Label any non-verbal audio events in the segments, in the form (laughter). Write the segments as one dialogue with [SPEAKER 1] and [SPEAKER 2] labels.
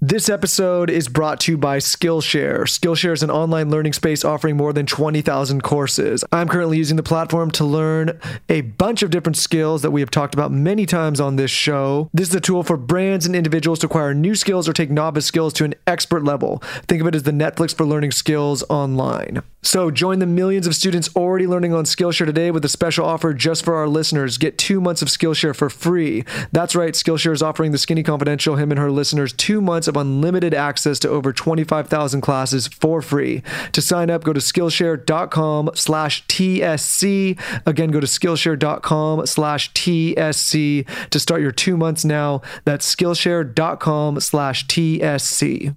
[SPEAKER 1] This episode is brought to you by Skillshare. Skillshare is an online learning space offering more than 20,000 courses. I'm currently using the platform to learn a bunch of different skills that we have talked about many times on this show. This is a tool for brands and individuals to acquire new skills or take novice skills to an expert level. Think of it as the Netflix for learning skills online. So join the millions of students already learning on Skillshare today with a special offer just for our listeners. Get two months of Skillshare for free. That's right, Skillshare is offering the Skinny Confidential, him and her listeners, two months of unlimited access to over 25,000 classes for free. To sign up, go to Skillshare.com slash TSC. Again, go to Skillshare.com slash TSC to start your two months now. That's Skillshare.com slash TSC.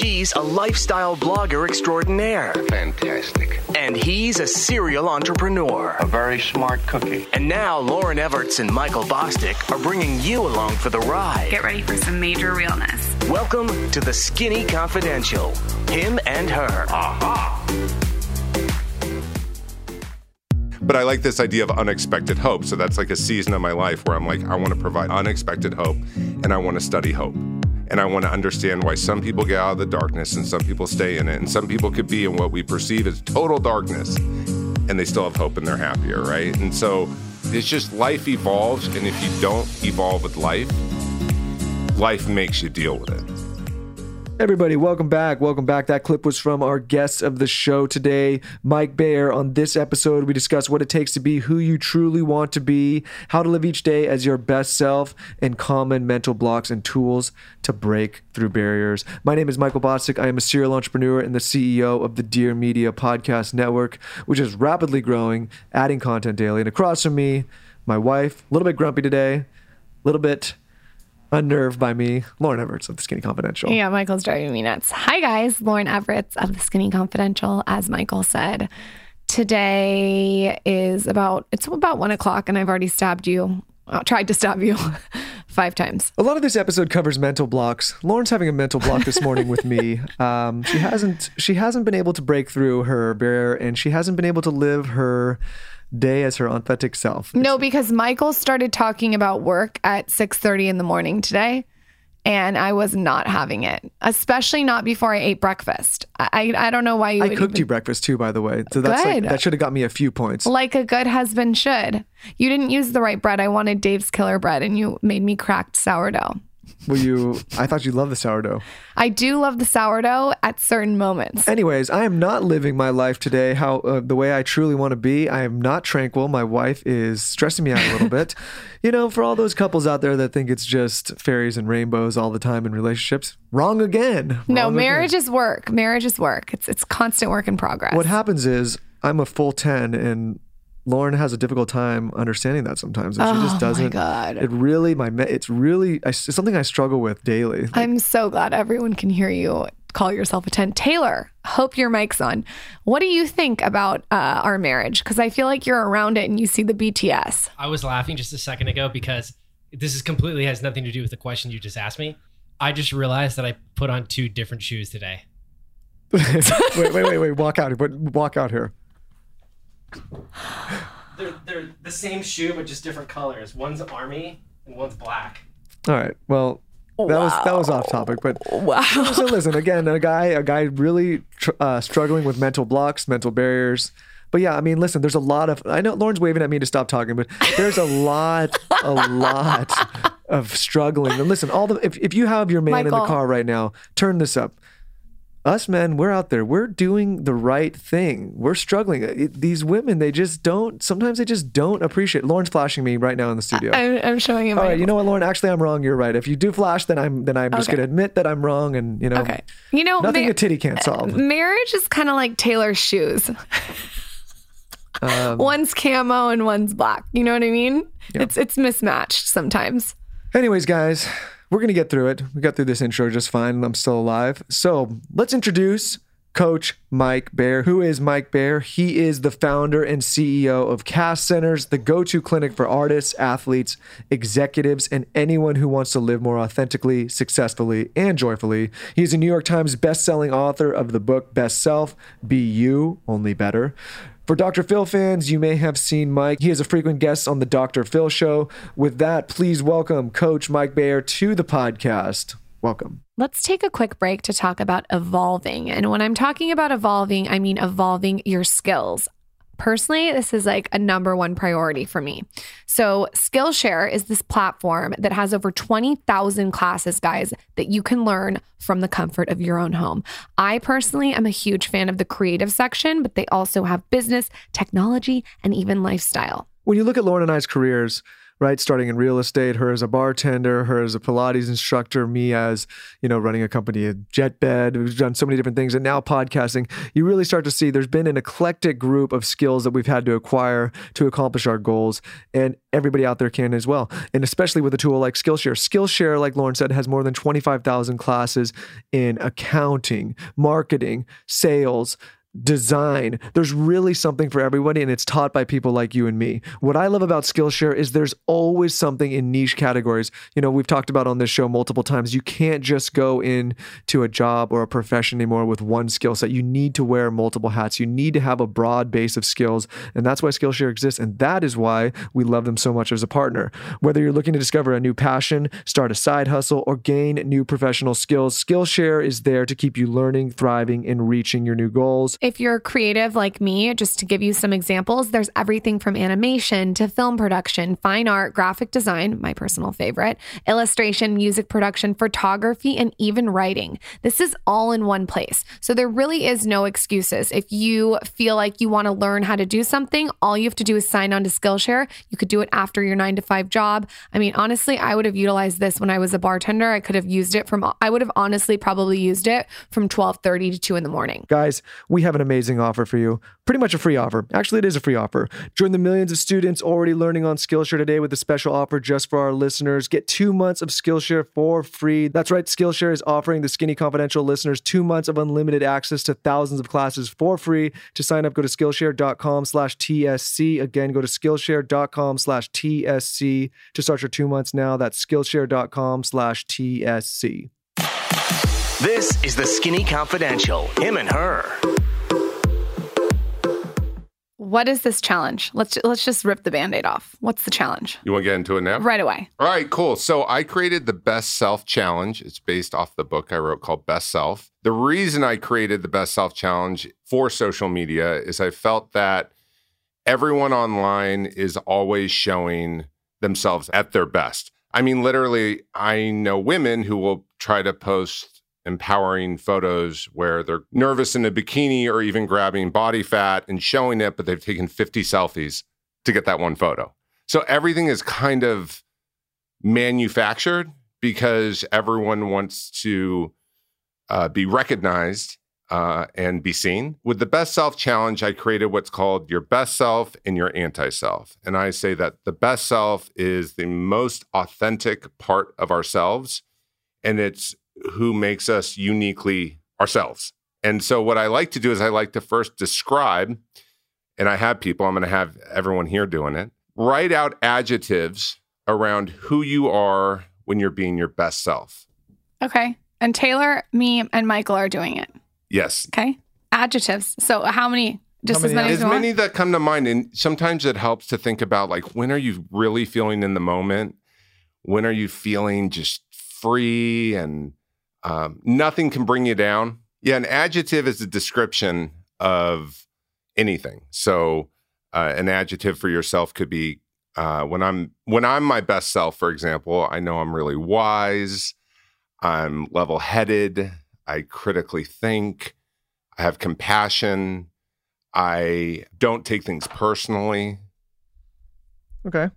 [SPEAKER 2] She's a lifestyle blogger extraordinaire.
[SPEAKER 3] Fantastic.
[SPEAKER 2] And he's a serial entrepreneur.
[SPEAKER 3] A very smart cookie.
[SPEAKER 2] And now Lauryn Evarts and Michael Bosstick are bringing you along for the ride.
[SPEAKER 4] Get ready for some major realness.
[SPEAKER 2] Welcome to the Skinny Confidential. Him and her.
[SPEAKER 5] But I like this idea of unexpected hope. So that's like a season of my life where I'm like, I want to provide unexpected hope and I want to study hope. And I want to understand why some people get out of the darkness and some people stay in it. And some people could be in what we perceive as total darkness and they still have hope and they're happier, right? And so it's just life evolves. And if you don't evolve with life, life makes you deal with it.
[SPEAKER 1] Everybody, welcome back. Welcome back. That clip was from our guest of the show today, Mike Bayer. On this episode, we discuss what it takes to be who you truly want to be, how to live each day as your best self, and common mental blocks and tools to break through barriers. My name is Michael Bosstick. I am a serial entrepreneur and the CEO of the Dear Media Podcast Network, which is rapidly growing, adding content daily. And across from me, my wife, a little bit grumpy today, a little bit unnerved by me, Lauryn Evarts of the Skinny Confidential.
[SPEAKER 4] Yeah, Michael's driving me nuts. Hi, guys. Lauryn Evarts of the Skinny Confidential. As Michael said, today is about, it's about one o'clock, and I've already stabbed you, uh, tried to stab you (laughs) five times.
[SPEAKER 1] A lot of this episode covers mental blocks. Lauryn's having a mental block this morning with me. (laughs) Um, she hasn't she hasn't been able to break through her barrier, and she hasn't been able to live her day as her authentic self.
[SPEAKER 4] No, because Michael started talking about work at 6:30 in the morning today, and I was not having it, especially not before I ate breakfast. I I don't know why you
[SPEAKER 1] I cooked
[SPEAKER 4] even-
[SPEAKER 1] you breakfast too, by the way. So that's like, that should have got me a few points.
[SPEAKER 4] like a good husband should. You didn't use the right bread. I wanted Dave's killer bread, and you made me cracked sourdough.
[SPEAKER 1] Will you? I thought you loved the sourdough.
[SPEAKER 4] I do love the sourdough at certain moments.
[SPEAKER 1] Anyways, I am not living my life today how uh, the way I truly want to be. I am not tranquil. My wife is stressing me out a little (laughs) bit. You know, for all those couples out there that think it's just fairies and rainbows all the time in relationships, wrong again.
[SPEAKER 4] No,
[SPEAKER 1] Wrong
[SPEAKER 4] marriage
[SPEAKER 1] again.
[SPEAKER 4] is work. Marriage is work. It's it's constant work in progress.
[SPEAKER 1] What happens is I'm a full ten, and Lauryn has a difficult time understanding that sometimes. And she
[SPEAKER 4] Oh, my
[SPEAKER 1] just doesn't.
[SPEAKER 4] Oh my God.
[SPEAKER 1] It really, my it's really I, it's something I struggle with daily. Like,
[SPEAKER 4] I'm so glad everyone can hear you call yourself a 10. Taylor, hope your mic's on. What do you think about uh, our marriage? Because I feel like you're around it and you see the BTS.
[SPEAKER 6] I was laughing just a second ago because this is completely has nothing to do with the question you just asked me. I just realized that I put on two different shoes today. (laughs)
[SPEAKER 1] wait, wait, wait, wait. Walk out. But walk out here.
[SPEAKER 6] They're they're the same shoe but just different colors. One's army and one's black.
[SPEAKER 1] All right. Well, that was that was off topic, but
[SPEAKER 4] Wow.
[SPEAKER 1] so listen again. A guy, a guy really tr- uh, struggling with mental blocks, mental barriers. But yeah, I mean, listen. There's a lot of. I know Lauryn's waving at me to stop talking, but there's a lot, a lot of struggling. And listen, all the if if you have your man in the car right now, turn this up. Us men, we're out there. We're doing the right thing. We're struggling. It- these women, they just don't. Sometimes they just don't appreciate. Lauryn's flashing me right now in the studio.
[SPEAKER 4] I'm, I'm showing you
[SPEAKER 1] All right, you know what, Lauryn? Actually, I'm wrong. You're right. If you do flash, then I'm then I'm just
[SPEAKER 4] Okay.
[SPEAKER 1] gonna admit that I'm wrong, and you know,
[SPEAKER 4] Okay. You know,
[SPEAKER 1] nothing
[SPEAKER 4] ma-
[SPEAKER 1] a titty can't solve. (laughs)
[SPEAKER 4] marriage is kind of like Taylor's shoes.
[SPEAKER 1] Um, (laughs)
[SPEAKER 4] one's camo and one's black. You know what I mean? It's it's mismatched sometimes.
[SPEAKER 1] Anyways, guys, we're gonna get through it. We got through this intro just fine. I'm still alive. So let's introduce Coach Mike Bayer. Who is Mike Bayer? He is the founder and CEO of Cast Centers, the go-to clinic for artists, athletes, executives, and anyone who wants to live more authentically, successfully, and joyfully. He's a New York Times best-selling author of the book Best Self, Be You, Only Better. For Dr. Phil fans, you may have seen Mike. He is a frequent guest on the Dr. Phil show. With that, please welcome Coach Mike Bayer to the podcast. Welcome.
[SPEAKER 4] Let's take a quick break to talk about evolving. And when I'm talking about evolving, I mean evolving your skills. Personally, this is like a number one priority for me. So, Skillshare is this platform that has over 20,000 classes, guys, that you can learn from the comfort of your own home. I personally am a huge fan of the creative section, but they also have business, technology, and even lifestyle.
[SPEAKER 1] When you look at Lauryn and I's careers, right? Starting in real estate, her as a bartender, her as a Pilates instructor, me as, you know, running a company at Jetbed. We've done so many different things. And now podcasting, you really start to see there's been an eclectic group of skills that we've had to acquire to accomplish our goals. And everybody out there can as well. And especially with a tool like Skillshare. Skillshare, like Lauryn said, has more than 25,000 classes in accounting, marketing, sales, design. There's really something for everybody, and it's taught by people like you and me. What I love about Skillshare is there's always something in niche categories. You know, we've talked about on this show multiple times. You can't just go into a job or a profession anymore with one skill set. You need to wear multiple hats. You need to have a broad base of skills, and that's why Skillshare exists. And that is why we love them so much as a partner. Whether you're looking to discover a new passion, start a side hustle, or gain new professional skills, Skillshare is there to keep you learning, thriving, and reaching your new goals.
[SPEAKER 4] If you're creative like me, just to give you some examples, there's everything from animation to film production, fine art, graphic design, my personal favorite, illustration, music production, photography, and even writing. This is all in one place. So there really is no excuses. If you feel like you want to learn how to do something, all you have to do is sign on to Skillshare. You could do it after your nine to five job. I mean, honestly, I would have utilized this when I was a bartender. I could have used it from, I would have honestly probably used it from 1230 to 2 in the morning.
[SPEAKER 1] Guys, we have an amazing offer for you. Pretty much a free offer. Actually, it is a free offer. Join the millions of students already learning on Skillshare today with a special offer just for our listeners. Get two months of Skillshare for free. That's right, Skillshare is offering the Skinny Confidential listeners two months of unlimited access to thousands of classes for free. To sign up, go to Skillshare.com slash TSC. Again, go to Skillshare.com slash TSC to start your two months now. That's Skillshare.com slash TSC.
[SPEAKER 2] This is the Skinny Confidential, him and her.
[SPEAKER 4] What is this challenge? Let's let's just rip the band-aid off. What's the challenge?
[SPEAKER 5] You want to get into it now?
[SPEAKER 4] Right away.
[SPEAKER 5] All right, cool. So I created the Best Self Challenge. It's based off the book I wrote called Best Self. The reason I created the Best Self Challenge for social media is I felt that everyone online is always showing themselves at their best. I mean, literally, I know women who will try to post empowering photos where they're nervous in a bikini or even grabbing body fat and showing it, but they've taken 50 selfies to get that one photo. So everything is kind of manufactured because everyone wants to uh, be recognized uh, and be seen. With the best self challenge, I created what's called your best self and your anti self. And I say that the best self is the most authentic part of ourselves. And it's who makes us uniquely ourselves. And so, what I like to do is I like to first describe, and I have people, I'm going to have everyone here doing it, write out adjectives around who you are when you're being your best self.
[SPEAKER 4] Okay. And Taylor, me, and Michael are doing it.
[SPEAKER 5] Yes.
[SPEAKER 4] Okay. Adjectives. So, how many? Just
[SPEAKER 1] How
[SPEAKER 4] as
[SPEAKER 1] many
[SPEAKER 4] many
[SPEAKER 5] As
[SPEAKER 4] as you want?
[SPEAKER 5] many that come to mind. And sometimes it helps to think about like, when are you really feeling in the moment? When are you feeling just free and um, nothing can bring you down? Yeah, an adjective is a description of anything. So, uh, an adjective for yourself could be uh, when I'm when I'm my best self. For example, I know I'm really wise. I'm level-headed. I critically think. I have compassion. I don't take things personally.
[SPEAKER 1] Okay.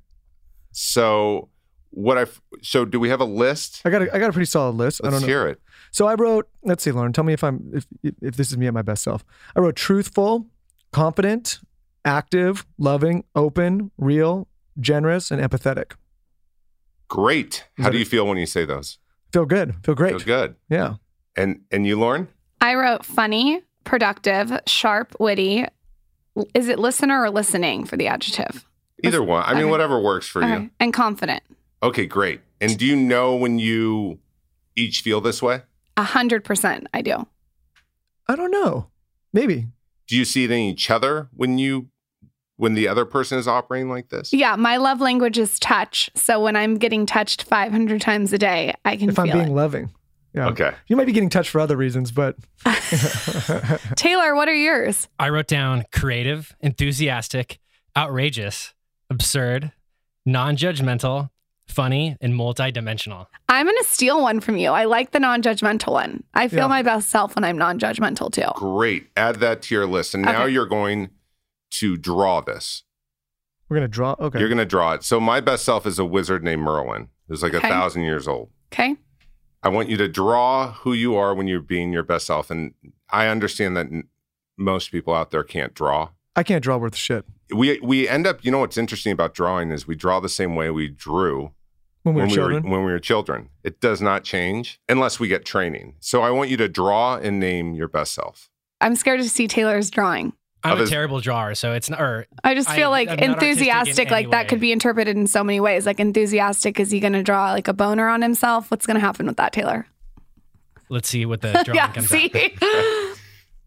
[SPEAKER 5] So what I so do we have a list?
[SPEAKER 1] I got a, I got a pretty solid list. I
[SPEAKER 5] Let's
[SPEAKER 1] don't know.
[SPEAKER 5] hear it.
[SPEAKER 1] So I wrote, let's see, Lauryn, tell me if I'm if if this is me at my best self. I wrote truthful, confident, active, loving, open, real, generous, and empathetic.
[SPEAKER 5] Great. How
[SPEAKER 1] that
[SPEAKER 5] do
[SPEAKER 1] it?
[SPEAKER 5] you feel when you say those?
[SPEAKER 1] Feel good. Feel great.
[SPEAKER 5] Feel good.
[SPEAKER 1] Yeah.
[SPEAKER 5] And and you, Lauryn?
[SPEAKER 4] I wrote funny, productive, sharp, witty. Is it listener or listening for the adjective?
[SPEAKER 5] Either one. I mean,
[SPEAKER 4] okay.
[SPEAKER 5] whatever works for
[SPEAKER 4] Okay.
[SPEAKER 5] you.
[SPEAKER 4] And confident.
[SPEAKER 5] Okay, great. And do you know when you each feel this way?
[SPEAKER 4] A hundred percent I do.
[SPEAKER 1] I don't know. Maybe.
[SPEAKER 5] Do you see it in each other when you when the other person is operating like this?
[SPEAKER 4] Yeah, my love language is touch. So when I'm getting touched 500 times a day, I can
[SPEAKER 1] If
[SPEAKER 4] feel
[SPEAKER 1] I'm being
[SPEAKER 4] it.
[SPEAKER 1] loving. Yeah.
[SPEAKER 5] Okay.
[SPEAKER 1] You might be getting touched for other reasons, but (laughs)
[SPEAKER 4] Taylor, what are yours?
[SPEAKER 6] I wrote down creative, enthusiastic, outrageous, absurd, non judgmental, funny, and multidimensional.
[SPEAKER 4] I'm going to steal one from you. I like the non judgmental one. I feel
[SPEAKER 1] Yeah.
[SPEAKER 4] my best self when I'm non judgmental too.
[SPEAKER 5] Great. Add that to your list. And now
[SPEAKER 4] Okay.
[SPEAKER 5] you're going to draw this.
[SPEAKER 1] we're gonna draw. Okay.
[SPEAKER 5] You're going to draw it. So my best self is a wizard named Merlin, who's like
[SPEAKER 4] Okay.
[SPEAKER 5] a thousand years old.
[SPEAKER 4] Okay.
[SPEAKER 5] I want you to draw who you are when you're being your best self. And I understand that n- most people out there can't draw.
[SPEAKER 1] I can't draw worth shit
[SPEAKER 5] We we end up, you know what's interesting about drawing is we draw the same way we drew
[SPEAKER 1] when we were
[SPEAKER 5] when we
[SPEAKER 1] children.
[SPEAKER 5] were when we were children. It does not change unless we get training. So I want you to draw and name your best self.
[SPEAKER 4] I'm scared to see Taylor's drawing.
[SPEAKER 6] I'm
[SPEAKER 5] Of
[SPEAKER 6] a terrible drawer, so it's not. Or
[SPEAKER 4] I just
[SPEAKER 6] I-
[SPEAKER 4] feel like
[SPEAKER 6] I'm not in
[SPEAKER 4] enthusiastic, like that
[SPEAKER 6] way.
[SPEAKER 4] could be interpreted in so many ways. Like enthusiastic, is he going to draw like a boner on himself? What's going to happen with that, Taylor?
[SPEAKER 6] let's see what the (laughs) drawing
[SPEAKER 4] yeah,
[SPEAKER 6] comes
[SPEAKER 4] see?
[SPEAKER 6] out. (laughs)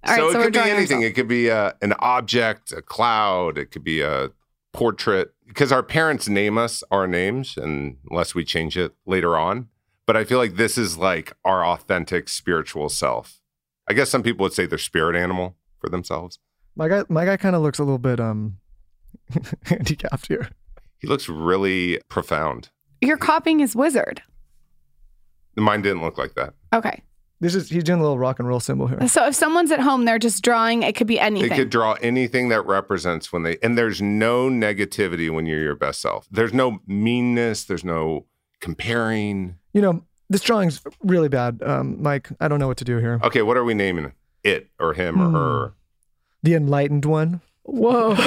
[SPEAKER 4] All right,
[SPEAKER 5] so
[SPEAKER 4] so,
[SPEAKER 5] it
[SPEAKER 4] we're
[SPEAKER 5] could be anything.
[SPEAKER 4] ourselves.
[SPEAKER 5] It could be uh, an object, a cloud. It could be a portrait. Because our parents name us our names, and unless we change it later on. But I feel like this is like our authentic spiritual self. I guess some people would say their spirit animal for themselves.
[SPEAKER 1] My guy, my guy, kind of looks a little bit um (laughs) handicapped here.
[SPEAKER 5] He looks really profound.
[SPEAKER 4] You're copying his wizard.
[SPEAKER 5] Mine didn't look like that.
[SPEAKER 4] Okay.
[SPEAKER 1] This is he's doing a little rock and roll symbol here.
[SPEAKER 4] So if someone's at home, they're just drawing, it could be anything.
[SPEAKER 5] They could draw anything that represents when they, and there's no negativity when you're your best self. There's no meanness. There's no comparing.
[SPEAKER 1] You know, this drawing's really bad, um, Mike. I don't know what to do here.
[SPEAKER 5] Okay, what are we naming it? It or him
[SPEAKER 1] Hmm.
[SPEAKER 5] or
[SPEAKER 1] The enlightened one.
[SPEAKER 4] Whoa. (laughs)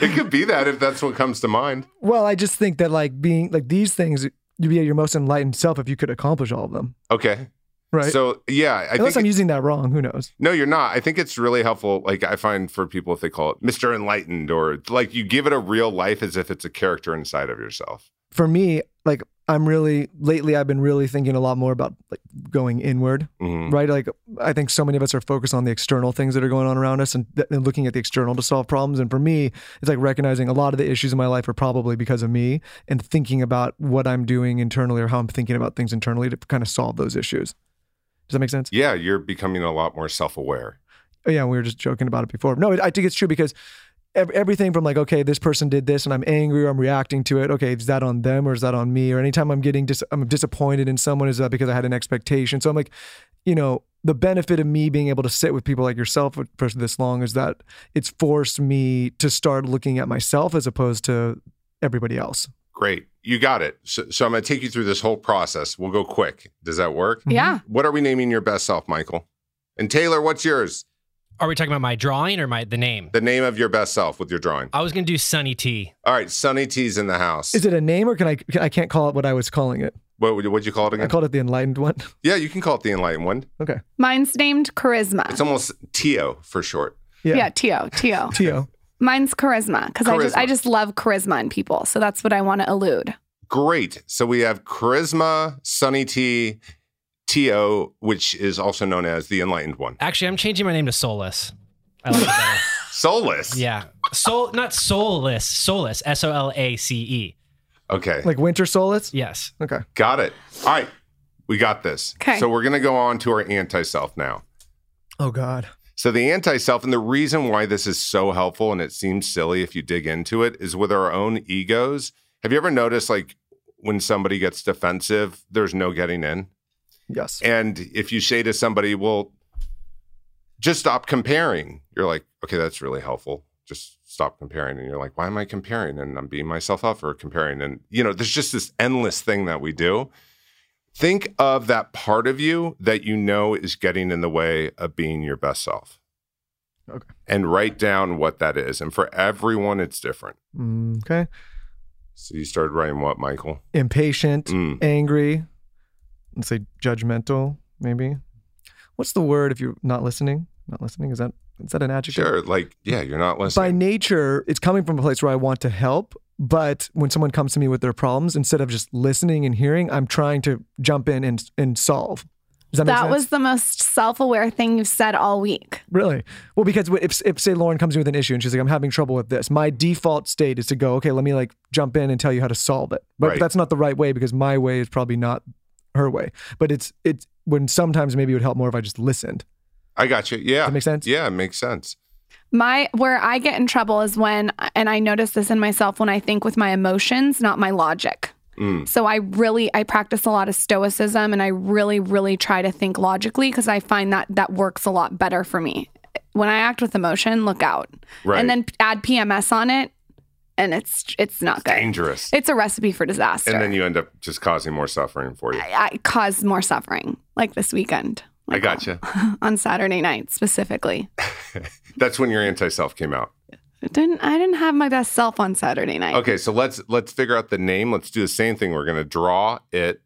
[SPEAKER 5] it could be that if that's what comes to mind.
[SPEAKER 1] Well, I just think that like being like these things, you'd be at your most enlightened self if you could accomplish all of them,
[SPEAKER 5] Okay.
[SPEAKER 1] right?
[SPEAKER 5] So yeah, I
[SPEAKER 1] Unless
[SPEAKER 5] think
[SPEAKER 1] I'm
[SPEAKER 5] it-
[SPEAKER 1] using that wrong, who knows?
[SPEAKER 5] no, you're not. I think it's really helpful. Like I find for people if they call it Mr. Enlightened or like you give it a real life as if it's a character inside of yourself.
[SPEAKER 1] For me, like I'm really lately, I've been really thinking a lot more about like going inward,
[SPEAKER 5] Mhm.
[SPEAKER 1] right? Like I think so many of us are focused on the external things that are going on around us and, th- and looking at the external to solve problems. And for me, it's like recognizing a lot of the issues in my life are probably because of me and thinking about what I'm doing internally or how I'm thinking about things internally to kind of solve those issues. Does that make sense?
[SPEAKER 5] Yeah, you're becoming a lot more self-aware.
[SPEAKER 1] Oh, yeah, we were just joking about it before. No, I think it's true because everything from like, okay, this person did this and I'm angry or I'm reacting to it. Okay, is that on them or is that on me? Or anytime I'm getting dis- I'm disappointed in someone, is that because I had an expectation? So I'm like, you know, the benefit of me being able to sit with people like yourself for for this long is that it's forced me to start looking at myself as opposed to everybody else.
[SPEAKER 5] Great. You got it. So, so I'm going to take you through this whole process. We'll go quick. Does that work?
[SPEAKER 4] yeah.
[SPEAKER 5] What are we naming your best self, Michael? And Taylor, what's yours?
[SPEAKER 6] Are we talking about my drawing or my the name?
[SPEAKER 5] The name of your best self with your drawing.
[SPEAKER 6] I was gonna do Sunny T.
[SPEAKER 5] All right, Sunny T's in the house.
[SPEAKER 1] Is it a name or can I? Can, I can't call it what I was calling it.
[SPEAKER 5] what would what'd you call it again?
[SPEAKER 1] I called it the enlightened one. (laughs)
[SPEAKER 5] yeah, you can call it the enlightened one.
[SPEAKER 1] Okay.
[SPEAKER 4] Mine's named Charisma.
[SPEAKER 5] It's almost Tio for short.
[SPEAKER 1] Yeah.
[SPEAKER 4] yeah, Tio, Tio. (laughs)
[SPEAKER 1] Tio.
[SPEAKER 4] Mine's charisma because I just I just love charisma in people. So that's what I want to elude.
[SPEAKER 5] Great. So we have Charisma, Sunny T, Tio, which is also known as the enlightened one.
[SPEAKER 6] Actually, I'm changing my name to Soulless. I like it better. (laughs)
[SPEAKER 5] Soulless.
[SPEAKER 6] yeah, soul, not soulless. Soulless. S O L A C E.
[SPEAKER 5] Okay.
[SPEAKER 1] Like winter solace.
[SPEAKER 6] Yes.
[SPEAKER 1] Okay.
[SPEAKER 5] got it. All right. We got this.
[SPEAKER 4] Okay.
[SPEAKER 5] So we're going to go on to our anti self now.
[SPEAKER 1] Oh God.
[SPEAKER 5] So the anti-self and the reason why this is so helpful and it seems silly if you dig into it is with our own egos. Have you ever noticed like when somebody gets defensive, there's no getting in?
[SPEAKER 1] Yes.
[SPEAKER 5] And if you say to somebody, "Well, just stop comparing." You're like, "Okay, that's really helpful. Just stop comparing." And you're like, "Why am I comparing?" And I'm beating myself up for comparing. And you know, there's just this endless thing that we do. Think of that part of you that you know is getting in the way of being your best self.
[SPEAKER 1] Okay.
[SPEAKER 5] And write down what that is. And for everyone, it's different.
[SPEAKER 1] Mm, Okay.
[SPEAKER 5] So you started writing what, Michael?
[SPEAKER 1] Impatient,
[SPEAKER 5] Mm.
[SPEAKER 1] angry, let's say judgmental, maybe. What's the word if you're not listening? Not listening? Is that is that an adjective?
[SPEAKER 5] Sure. Like, yeah, you're not listening.
[SPEAKER 1] By nature, it's coming from a place where I want to help, but when someone comes to me with their problems, instead of just listening and hearing, I'm trying to jump in and and solve. Does that make
[SPEAKER 4] That
[SPEAKER 1] sense?
[SPEAKER 4] was the most self aware thing you've said all week.
[SPEAKER 1] Really? Well, because if, if say Lauryn comes in with an issue and she's like, I'm having trouble with this, my default state is to go, okay, let me like jump in and tell you how to solve it. But
[SPEAKER 5] Right.
[SPEAKER 1] that's not the right way because my way is probably not her way. But it's it's when sometimes maybe it would help more if I just listened.
[SPEAKER 5] I got you. Yeah.
[SPEAKER 1] that make sense?
[SPEAKER 5] Yeah, it makes sense.
[SPEAKER 4] My where I get in trouble is when and I notice this in myself when I think with my emotions, not my logic.
[SPEAKER 5] Mm.
[SPEAKER 4] So I really I practice a lot of stoicism and I really really try to think logically because I find that that works a lot better for me. When I act with emotion, look out.
[SPEAKER 5] Right.
[SPEAKER 4] And then add PMS on it and it's it's not good.
[SPEAKER 5] Dangerous.
[SPEAKER 4] It's a recipe for disaster.
[SPEAKER 5] and then you end up just causing more suffering for you.
[SPEAKER 4] I, I cause more suffering like this weekend.
[SPEAKER 5] I got you. (laughs)
[SPEAKER 4] on Saturday night specifically. (laughs)
[SPEAKER 5] That's when your anti self came out.
[SPEAKER 4] It didn't I didn't have my best self on Saturday night.
[SPEAKER 5] Okay, so let's let's figure out the name. Let's do the same thing. We're gonna draw it,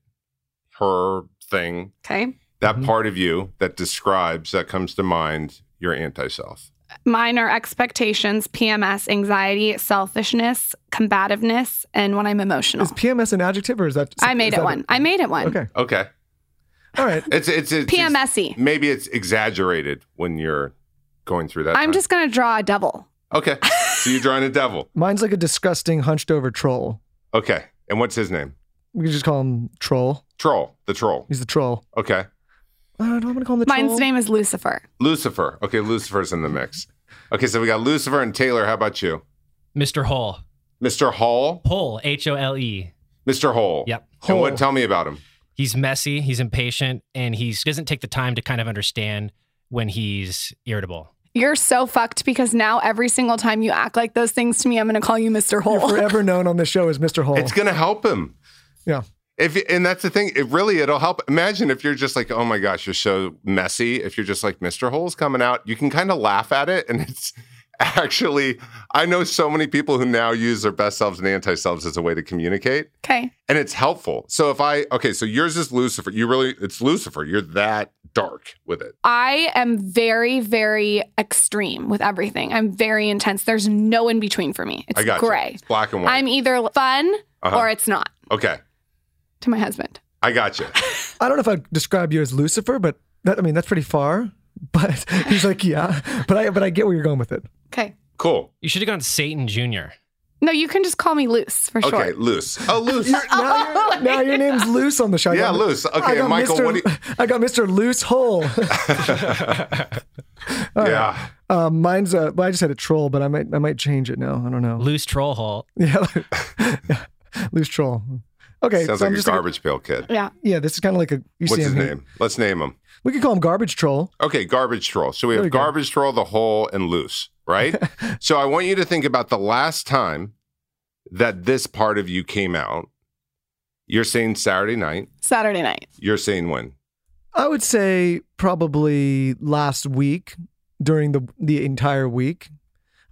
[SPEAKER 5] her thing,
[SPEAKER 4] Okay.
[SPEAKER 5] that
[SPEAKER 1] Mm-hmm.
[SPEAKER 5] part of you that describes that comes to mind your anti self.
[SPEAKER 4] Mine are expectations, PMS, anxiety, selfishness, combativeness, and when I'm emotional.
[SPEAKER 1] Is PMS an adjective or is that?
[SPEAKER 4] I made it
[SPEAKER 1] that
[SPEAKER 4] one. I made it one.
[SPEAKER 1] Okay.
[SPEAKER 5] Okay,
[SPEAKER 1] All right.
[SPEAKER 5] it's it's, it's
[SPEAKER 4] PMSy.
[SPEAKER 5] maybe it's exaggerated when you're going through that.
[SPEAKER 4] I'm
[SPEAKER 5] time.
[SPEAKER 4] just gonna draw a devil.
[SPEAKER 5] okay. So you're drawing a devil. (laughs)
[SPEAKER 1] Mine's like a disgusting hunched over troll.
[SPEAKER 5] Okay, and what's his name?
[SPEAKER 1] We could just call him Troll.
[SPEAKER 5] Troll. The troll.
[SPEAKER 1] He's the troll.
[SPEAKER 5] Okay,
[SPEAKER 1] I don't know. I'm gonna call him the
[SPEAKER 4] Mine's
[SPEAKER 1] troll.
[SPEAKER 4] name is Lucifer.
[SPEAKER 5] Lucifer. Okay, Lucifer's in the mix. Okay, so we got Lucifer and Taylor. How about you,
[SPEAKER 6] Mr. Hole.
[SPEAKER 5] Mr. Hall?
[SPEAKER 6] Hole, H O L E.
[SPEAKER 5] Mr. Hole.
[SPEAKER 6] Yep.
[SPEAKER 5] And what? Tell me about him.
[SPEAKER 6] He's messy, he's impatient, and he doesn't take the time to kind of understand when he's irritable.
[SPEAKER 4] You're so fucked because now every single time you act like those things to me, I'm gonna call you Mr.
[SPEAKER 1] You're forever (laughs) known on this show as Mr. Hole.
[SPEAKER 5] It's gonna help him.
[SPEAKER 1] yeah.
[SPEAKER 5] If and that's the thing, it really it'll help. Imagine if you're just like, oh my gosh, you're so messy. If you're just like Mr. Hole's coming out, you can kind of laugh at it, and (laughs) it's actually I know so many people who now use their best selves and anti selves as a way to communicate,
[SPEAKER 4] Okay.
[SPEAKER 5] and it's helpful. So if I okay, so yours is Lucifer. You really it's Lucifer. You're that dark with it.
[SPEAKER 4] I am very, very extreme with everything. I'm very intense. There's no in between for me. It's
[SPEAKER 5] I got
[SPEAKER 4] gray.
[SPEAKER 5] It's black and white.
[SPEAKER 4] I'm either fun
[SPEAKER 5] Uh-huh.
[SPEAKER 4] or it's not
[SPEAKER 5] okay,
[SPEAKER 4] to my husband.
[SPEAKER 5] I got you.
[SPEAKER 1] I don't know if I'd describe you as Lucifer, but that, I mean that's pretty far. (laughs) But he's like, yeah. But I but I get where you're going with it.
[SPEAKER 4] Okay.
[SPEAKER 5] Cool.
[SPEAKER 6] You should have gone Satan Jr.
[SPEAKER 4] No, you can just call me loose for
[SPEAKER 5] Okay,
[SPEAKER 4] sure.
[SPEAKER 5] Okay, Loose. Oh, (laughs) loose.
[SPEAKER 1] Now, your, now your name's Loose on the show.
[SPEAKER 5] Yeah,
[SPEAKER 1] got-
[SPEAKER 5] Loose. Okay,
[SPEAKER 1] I got
[SPEAKER 5] Michael,
[SPEAKER 1] Mr.
[SPEAKER 5] what do you- (laughs)
[SPEAKER 1] I got Mr. Loose Hole.
[SPEAKER 5] yeah.
[SPEAKER 1] um, mine's uh, well, I just had a troll, but I might I might change it now. I don't know.
[SPEAKER 6] Loose troll hole.
[SPEAKER 1] Yeah, yeah. Loose troll. Okay,
[SPEAKER 5] Sounds
[SPEAKER 1] so
[SPEAKER 5] like
[SPEAKER 1] I'm
[SPEAKER 5] a
[SPEAKER 1] just like-
[SPEAKER 5] garbage pail kid.
[SPEAKER 4] Yeah.
[SPEAKER 1] yeah, this is kind of like a. You
[SPEAKER 5] What's
[SPEAKER 1] see
[SPEAKER 5] his
[SPEAKER 1] him here.
[SPEAKER 5] name? Let's name him.
[SPEAKER 1] We could call him Garbage Troll.
[SPEAKER 5] Okay, garbage troll. So we
[SPEAKER 1] There
[SPEAKER 5] have
[SPEAKER 1] we go.
[SPEAKER 5] garbage troll, the hole, and loose, right? (laughs) so I want you to think about the last time that this part of you came out. You're saying Saturday night.
[SPEAKER 4] Saturday night.
[SPEAKER 5] You're saying when?
[SPEAKER 1] I would say probably last week during the the entire week.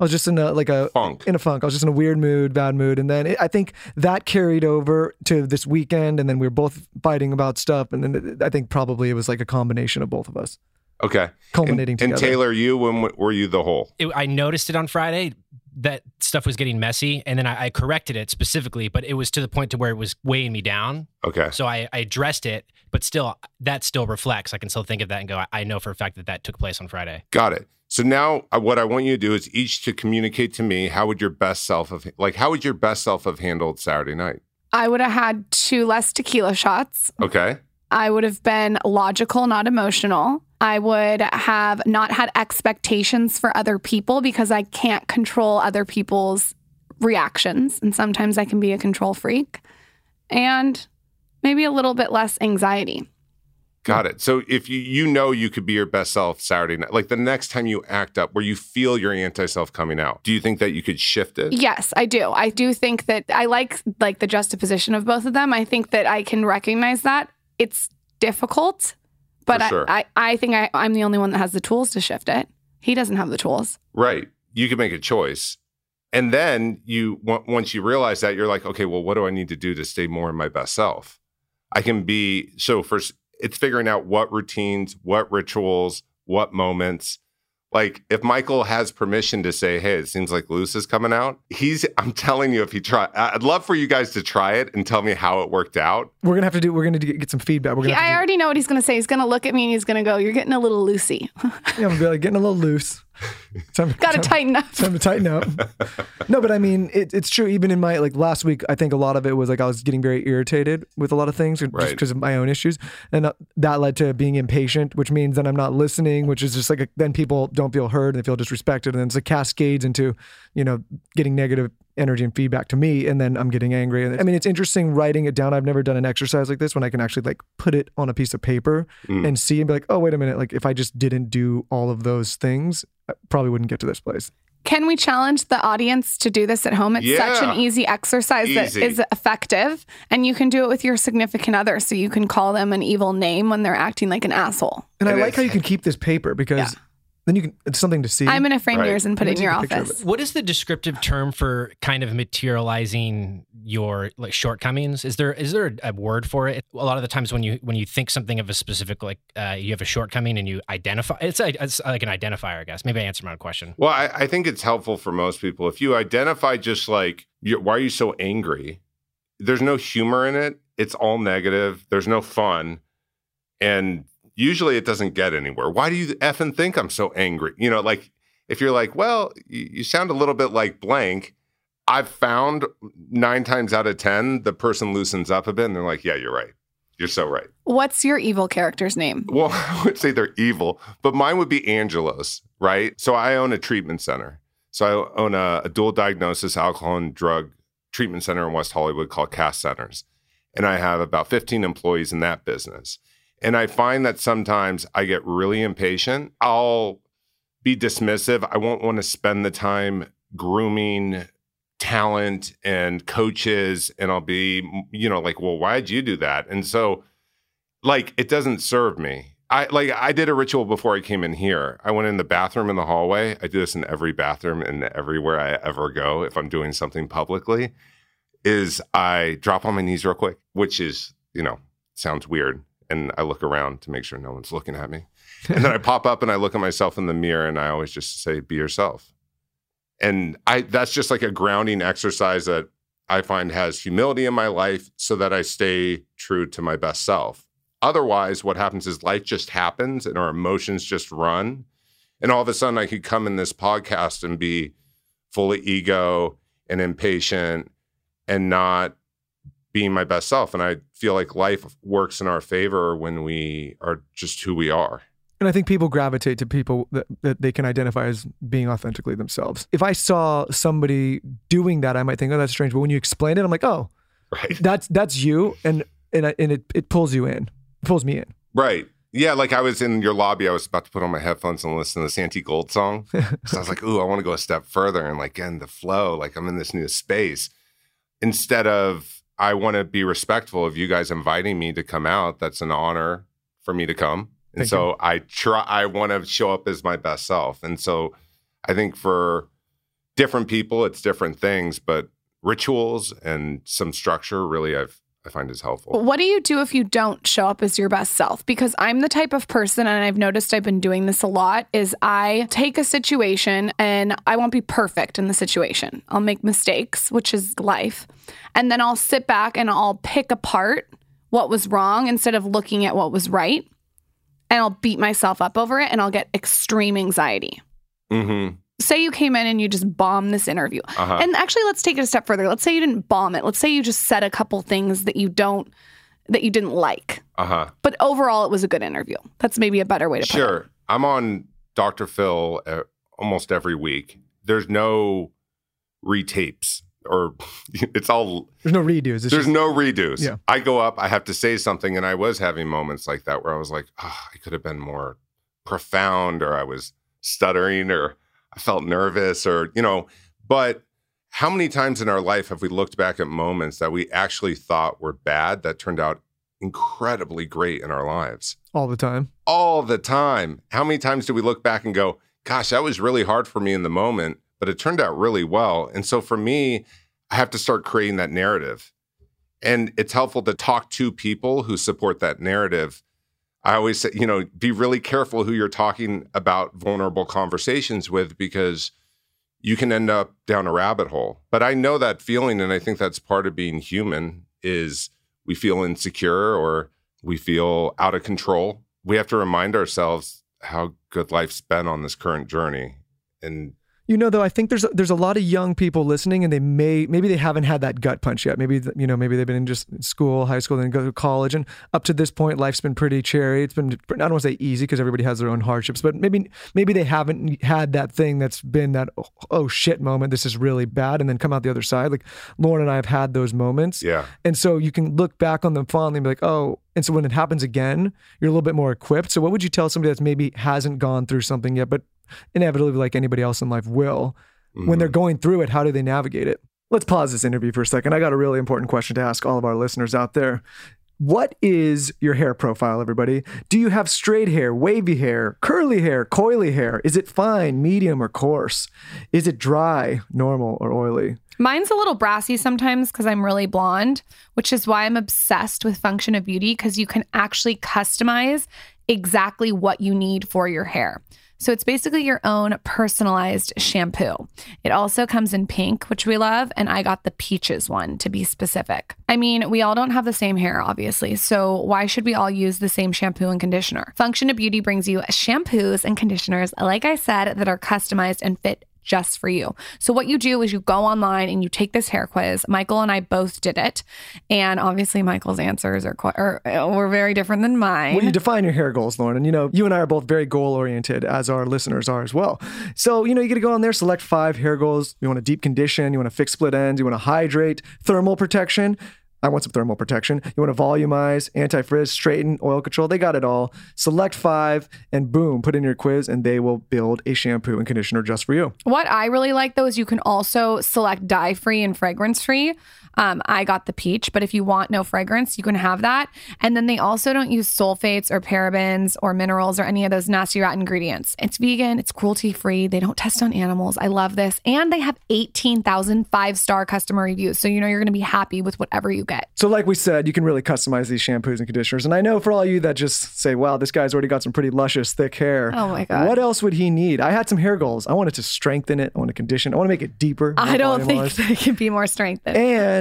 [SPEAKER 1] I was just in a like a
[SPEAKER 5] Funk.
[SPEAKER 1] in a funk. I was just in a weird mood, bad mood, and then it, I think that carried over to this weekend, and then we were both fighting about stuff, and then it, I think probably it was like a combination of both of us
[SPEAKER 5] Okay.
[SPEAKER 1] culminating
[SPEAKER 5] and, and. Taylor, you when were you the whole?
[SPEAKER 6] It, I noticed it on Friday that stuff was getting messy, and then I, I corrected it specifically, but it was to the point to where it was weighing me down.
[SPEAKER 5] Okay.
[SPEAKER 6] So I, I addressed it, but still, that still reflects. I can still think of that and go, I, I know for a fact that that took place on Friday.
[SPEAKER 5] Got it. So now uh, what I want you to do is each to communicate to me how would your best self have like how would your best self have handled Saturday night?
[SPEAKER 4] I would have had two less tequila shots.
[SPEAKER 5] Okay.
[SPEAKER 4] I would have been logical, not emotional. I would have not had expectations for other people because I can't control other people's reactions. And sometimes I can be a control freak. And maybe a little bit less anxiety.
[SPEAKER 5] Got it. So if you you know you could be your best self Saturday night, like the next time you act up where you feel your anti self coming out, do you think that you could shift it?
[SPEAKER 4] Yes, I do. I do think that I like like the juxtaposition of both of them. I think that I can recognize that. It's difficult, but
[SPEAKER 5] sure.
[SPEAKER 4] I, I, I think I, I'm the only one that has the tools to shift it. He doesn't have the tools.
[SPEAKER 5] Right. You can make a choice. And then you on- once you realize that you're like, okay, well, what do I need to do to stay more in my best self? I can be so first it's figuring out what routines, what rituals, what moments, Like if Michael has permission to say, "Hey, it seems like loose is coming out," he's. (laughs) I'm telling you, if he try, I'd love for you guys to try it and tell me how it worked out.
[SPEAKER 1] We're gonna have to do. We're gonna get, get some feedback. We're gonna.
[SPEAKER 4] I
[SPEAKER 1] have
[SPEAKER 4] already know what he's going to say. He's going to look at me and he's going to go, You're getting a little loosey. (laughs)
[SPEAKER 1] yeah, I'm gonna be like getting a little loose. (laughs) Time,
[SPEAKER 4] Got to
[SPEAKER 1] time-
[SPEAKER 4] tighten up.
[SPEAKER 1] Time to tighten up. no, but I mean, it, it's true. Even in my like last week, I think a lot of it was like I was getting very irritated with a lot of things just
[SPEAKER 5] Right.
[SPEAKER 1] because of my own issues, and uh, that led to being impatient, which means that I'm not listening, which is just like a, then people don't feel heard and they feel disrespected, and then it's like cascades into you know getting negative energy and feedback to me, and then I'm getting angry. And I mean, it's interesting writing it down. I've never done an exercise like this when I can actually like put it on a piece of paper
[SPEAKER 5] Mm.
[SPEAKER 1] and see and be like, oh wait a minute, like if I just didn't do all of those things, I probably wouldn't get to this place.
[SPEAKER 4] Can we challenge the audience to do this at home? It's such an easy exercise
[SPEAKER 5] Easy.
[SPEAKER 4] that is effective, and you can do it with your significant other. So you can call them an evil name when they're acting like an asshole.
[SPEAKER 1] And I
[SPEAKER 5] And
[SPEAKER 1] like how you can keep this paper because
[SPEAKER 4] Yeah.
[SPEAKER 1] Then you can it's something to see.
[SPEAKER 4] I'm going to frame
[SPEAKER 5] Right.
[SPEAKER 4] yours and put it in your
[SPEAKER 1] a picture of
[SPEAKER 4] office.
[SPEAKER 6] What is the descriptive term for kind of materializing your like shortcomings? Is there is there a word for it? A lot of the times when you when you think something of a specific like uh, you have a shortcoming and you identify it's, like it's like an identifier, I guess. Maybe I answered my own question.
[SPEAKER 5] Well, I, I think it's helpful for most people if you identify just like you why are you so angry. There's no humor in it. It's all negative. There's no fun, and usually it doesn't get anywhere. Why do you effing think I'm so angry? You know, like if you're like, well, you, you sound a little bit like blank. I've found nine times out of ten the person loosens up a bit, and they're like, yeah, you're right. You're so right.
[SPEAKER 4] What's your evil character's name?
[SPEAKER 5] Well, (laughs) I would say they're evil, but mine would be Angelos, right? So I own a treatment center. So I own a, a dual diagnosis alcohol and drug treatment center in West Hollywood called Cast Centers. And I have about 15 employees in that business. And I find that sometimes I get really impatient. I'll be dismissive. I won't want to spend the time grooming talent and coaches. And I'll be, you know, like, well, why'd you do that? And so, like it doesn't serve me. I like I did a ritual before I came in here. I went in the bathroom in the hallway. I do this in every bathroom and everywhere I ever go if I'm doing something publicly is I drop on my knees real quick, which is, you know, sounds weird and I look around to make sure no one's looking at me. (laughs) And then I pop up and I look at myself in the mirror and I always just say be yourself. And I that's just like a grounding exercise that I find has humility in my life so that I stay true to my best self. Otherwise, what happens is life just happens and our emotions just run. And all of a sudden, I could come in this podcast and be full of ego and impatient and not being my best self. And I feel like life works in our favor when we are just who we are.
[SPEAKER 1] and I think people gravitate to people that, that they can identify as being authentically themselves. If I saw somebody doing that, I might think, oh, that's strange. But when you explain it, I'm like, oh,
[SPEAKER 5] Right. (laughs)
[SPEAKER 1] that's that's you, and and I- and it it pulls you in, it pulls me in.
[SPEAKER 5] Right. Yeah, like I was in your lobby. I was about to put on my headphones and listen to the Santigold song. (laughs) so I was like, ooh, I want to go a step further and like get in the flow. Like I'm in this new space. Instead of I want to be respectful of you guys inviting me to come out. That's an honor for me to come. And
[SPEAKER 1] Thank
[SPEAKER 5] so I try I want to show up as my best self. And so I think for different people it's different things, but rituals and some structure really I've I find is helpful.
[SPEAKER 4] What do you do if you don't show up as your best self? Because I'm the type of person, and I've noticed I've been doing this a lot, is I take a situation and I won't be perfect in the situation. I'll make mistakes, which is life. And then I'll sit back and I'll pick apart what was wrong instead of looking at what was right. And I'll beat myself up over it and I'll get extreme anxiety.
[SPEAKER 5] Mm-hmm.
[SPEAKER 4] Say you came in and you just bombed this interview.
[SPEAKER 5] Uh-huh.
[SPEAKER 4] And actually, let's take it a step further. Let's say you didn't bomb it. Let's say you just said a couple things that you don't, that you didn't like.
[SPEAKER 5] Uh-huh.
[SPEAKER 4] But overall, it was a good interview. That's maybe a better way to put it.
[SPEAKER 5] Sure. I'm on Dr. Phil uh, almost every week. There's no retapes or (laughs) it's all
[SPEAKER 1] There's no redos. It's
[SPEAKER 5] there's
[SPEAKER 1] just,
[SPEAKER 5] no redos.
[SPEAKER 1] Yeah.
[SPEAKER 5] I go up, I have to say something and I was having moments like that where I was like, oh, I could have been more profound or I was stuttering or I felt nervous or you know, but how many times in our life have we looked back at moments that we actually thought were bad that turned out incredibly great in our lives?
[SPEAKER 1] all the time.
[SPEAKER 5] all the time. How many times do we look back and go, gosh, that was really hard for me in the moment, but it turned out really well. And so for me, I have to start creating that narrative. And it's helpful to talk to people who support that narrative. I always say, you know, be really careful who you're talking about vulnerable conversations with because you can end up down a rabbit hole. But I know that feeling and I think that's part of being human is we feel insecure or we feel out of control. We have to remind ourselves how good life's been on this current journey and
[SPEAKER 1] You know, though, I think there's there's a lot of young people listening, and they may maybe they haven't had that gut punch yet. Maybe you know, maybe they've been in just school, high school, then go to college, and up to this point, life's been pretty cherry. It's been I don't want to say easy because everybody has their own hardships, but maybe maybe they haven't had that thing that's been that oh, oh shit moment. This is really bad, and then come out the other side. Like Lauryn and I have had those moments,
[SPEAKER 5] yeah.
[SPEAKER 1] and so you can look back on them fondly and be like, oh. And so when it happens again, you're a little bit more equipped. So what would you tell somebody that's maybe hasn't gone through something yet, but inevitably, like anybody else in life, will? when they're mm-hmm. going through it, how do they navigate it? Let's pause this interview for a second. I got a really important question to ask all of our listeners out there. What is your hair profile, everybody? Do you have straight hair, wavy hair, curly hair, coily hair? Is it fine, medium, or coarse? Is it dry, normal, or oily?
[SPEAKER 4] Mine's a little brassy sometimes because I'm really blonde, which is why I'm obsessed with Function of Beauty because you can actually customize exactly what you need for your hair. So it's basically your own personalized shampoo. It also comes in pink, which we love, and I got the peaches one to be specific. I mean, we all don't have the same hair, obviously, so why should we all use the same shampoo and conditioner? Function of Beauty brings you shampoos and conditioners, like I said, that are customized and fit just for you. So what you do is you go online and you take this hair quiz. Michael and I both did it, and obviously Michael's answers are quite are, were very different than mine.
[SPEAKER 1] Well, you define your hair goals, Lauryn. And, you know, you and I are both very goal oriented, as our listeners are as well. So, you know, you get to go on there, select five hair goals. You want a deep condition, you want to fix split ends, you want to hydrate, thermal protection. I want some thermal protection. You want to volumize, anti frizz, straighten, oil control. They got it all. Select five and boom, put in your quiz and they will build a shampoo and conditioner just for you.
[SPEAKER 4] What I really like though is you can also select dye free and fragrance free. Um, I got the peach, but if you want no fragrance, you can have that. And then they also don't use sulfates or parabens or minerals or any of those nasty rat ingredients. It's vegan, it's cruelty free. They don't test on animals. I love this. And they have 18,000 five star customer reviews. So you know you're going to be happy with whatever you get.
[SPEAKER 1] So, like we said, you can really customize these shampoos and conditioners. And I know for all you that just say, wow, this guy's already got some pretty luscious, thick hair.
[SPEAKER 4] Oh my God.
[SPEAKER 1] What else would he need? I had some hair goals. I wanted to strengthen it. I want to condition. I want to make it deeper.
[SPEAKER 4] I don't think (laughs) they can be more strengthened.
[SPEAKER 1] And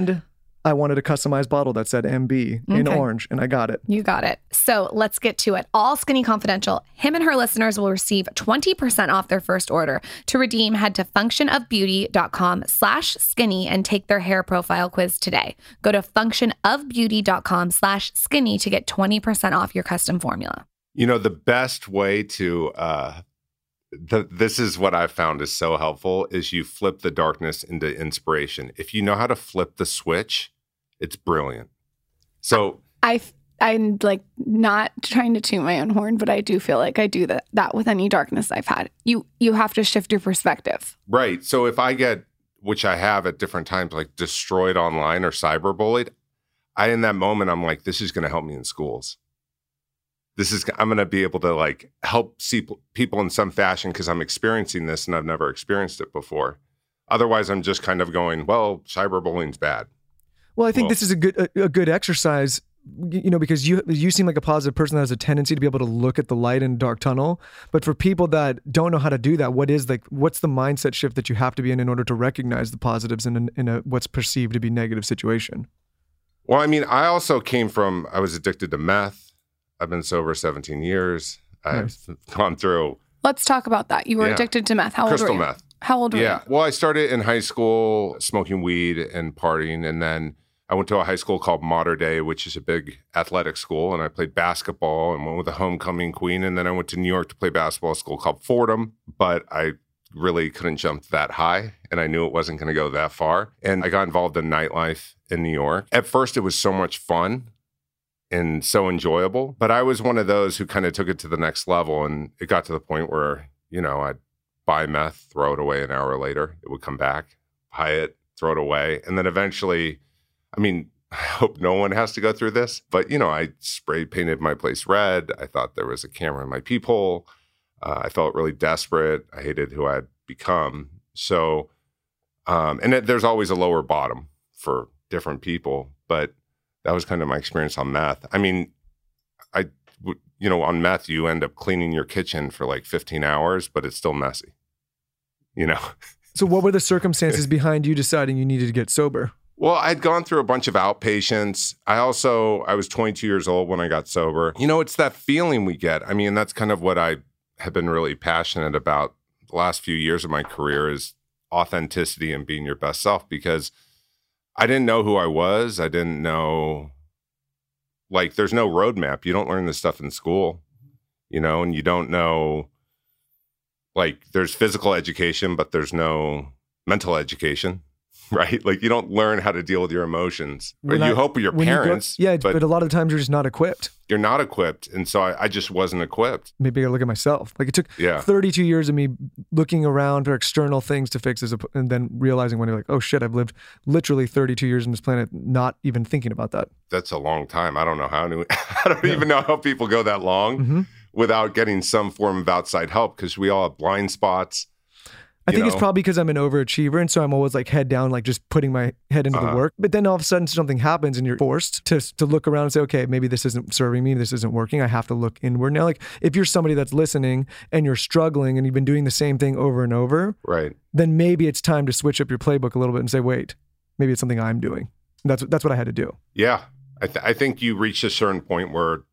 [SPEAKER 1] I wanted a customized bottle that said MB in
[SPEAKER 4] Okay.
[SPEAKER 1] orange, and I got it.
[SPEAKER 4] You got it. So let's get to it. All Skinny Confidential. Him and her listeners will receive 20% off their first order. To redeem, head to functionofbeauty.com slash skinny and take their hair profile quiz today. Go to functionofbeauty.com slash skinny to get 20% off your custom formula.
[SPEAKER 5] You know, the best way to uh the, this is what I've found is so helpful is you flip the darkness into inspiration. If you know how to flip the switch, it's brilliant. So
[SPEAKER 4] I I'm like not trying to toot my own horn, but I do feel like I do that that with any darkness I've had. You you have to shift your perspective.
[SPEAKER 5] Right. So if I get, which I have at different times, like destroyed online or cyberbullied, I in that moment I'm like, this is going to help me in schools. This is I'm going to be able to like help see p- people in some fashion because I'm experiencing this and I've never experienced it before. Otherwise, I'm just kind of going, well, cyberbullying's bad.
[SPEAKER 1] Well, I think
[SPEAKER 5] Well-
[SPEAKER 1] this is a good a, a good exercise, you know, because you you seem like a positive person that has a tendency to be able to look at the light in a dark tunnel. But for people that don't know how to do that, what is like what's the mindset shift that you have to be in in order to recognize the positives in a, in a what's perceived to be negative situation?
[SPEAKER 5] Well, I mean, I also came from I was addicted to meth. I've been sober 17 years. I've gone through
[SPEAKER 4] Let's talk about that. You were
[SPEAKER 5] Yeah.
[SPEAKER 4] addicted to meth. How old
[SPEAKER 5] crystal
[SPEAKER 4] were you?
[SPEAKER 5] meth.
[SPEAKER 4] How old were
[SPEAKER 5] Yeah.
[SPEAKER 4] you?
[SPEAKER 5] Well, I started in high school smoking weed and partying. And then I went to a high school called Mater Dei, which is a big athletic school. And I played basketball and went with the homecoming queen. And then I went to New York to play basketball at a school called Fordham. But I really couldn't jump that high. And I knew it wasn't going to go that far. And I got involved in nightlife in New York. At first, it was so much fun and so enjoyable. But I was one of those who kind of took it to the next level. And it got to the point where, you know, I'd buy meth, throw it away an hour later. It would come back, buy it, throw it away. And then eventually, I mean, (laughs) I hope no one has to go through this, but you know, I spray painted my place red. I thought there was a camera in my peephole. Uh, I felt really desperate. I hated who I'd become. So, um, and it, there's always a lower bottom for different people, but that was kind of my experience on meth. I mean, I you know, on meth, you end up cleaning your kitchen for like 15 hours, but it's still messy. You know? (laughs)
[SPEAKER 1] So, what were the circumstances behind you deciding you needed to get sober?
[SPEAKER 5] Well, I'd gone through a bunch of outpatients. I also I was 22 years old when I got sober. You know, it's that feeling we get. I mean, that's kind of what I have been really passionate about the last few years of my career is authenticity and being your best self because I didn't know who I was. I didn't know like there's no roadmap. You don't learn this stuff in school, you know, and you don't know like there's physical education, but there's no mental education, (laughs) right? Like you don't learn how to deal with your emotions. Or you hope with your
[SPEAKER 1] when you
[SPEAKER 5] parents,
[SPEAKER 1] yeah,
[SPEAKER 5] but,
[SPEAKER 1] but, a lot of times you're just not equipped.
[SPEAKER 5] you're not equipped. And so I, I just wasn't equipped.
[SPEAKER 1] Maybe I look at myself. Like it took
[SPEAKER 5] Yeah.
[SPEAKER 1] 32 years of me looking around for external things to fix, as a, and then realizing when you're like, oh shit, I've lived literally 32 years on this planet, not even thinking about that.
[SPEAKER 5] That's a long time. I don't know how to, (laughs) I don't even know how people go that long
[SPEAKER 1] Mhm.
[SPEAKER 5] without getting some form of outside help because we all have blind spots.
[SPEAKER 1] I think it's probably because I'm an overachiever, and so I'm always like head down, like just putting my head into the
[SPEAKER 5] Uh-huh.
[SPEAKER 1] work. But then all of a sudden something happens, and you're forced to to look around and say, okay, maybe this isn't serving me, this isn't working. I have to look inward now. Like if you're somebody that's listening and you're struggling and you've been doing the same thing over and over,
[SPEAKER 5] Right.
[SPEAKER 1] then maybe it's time to switch up your playbook a little bit and say, wait, maybe it's something I'm doing. And that's that's what I had to do.
[SPEAKER 5] Yeah. I, th- I think you reach a certain point where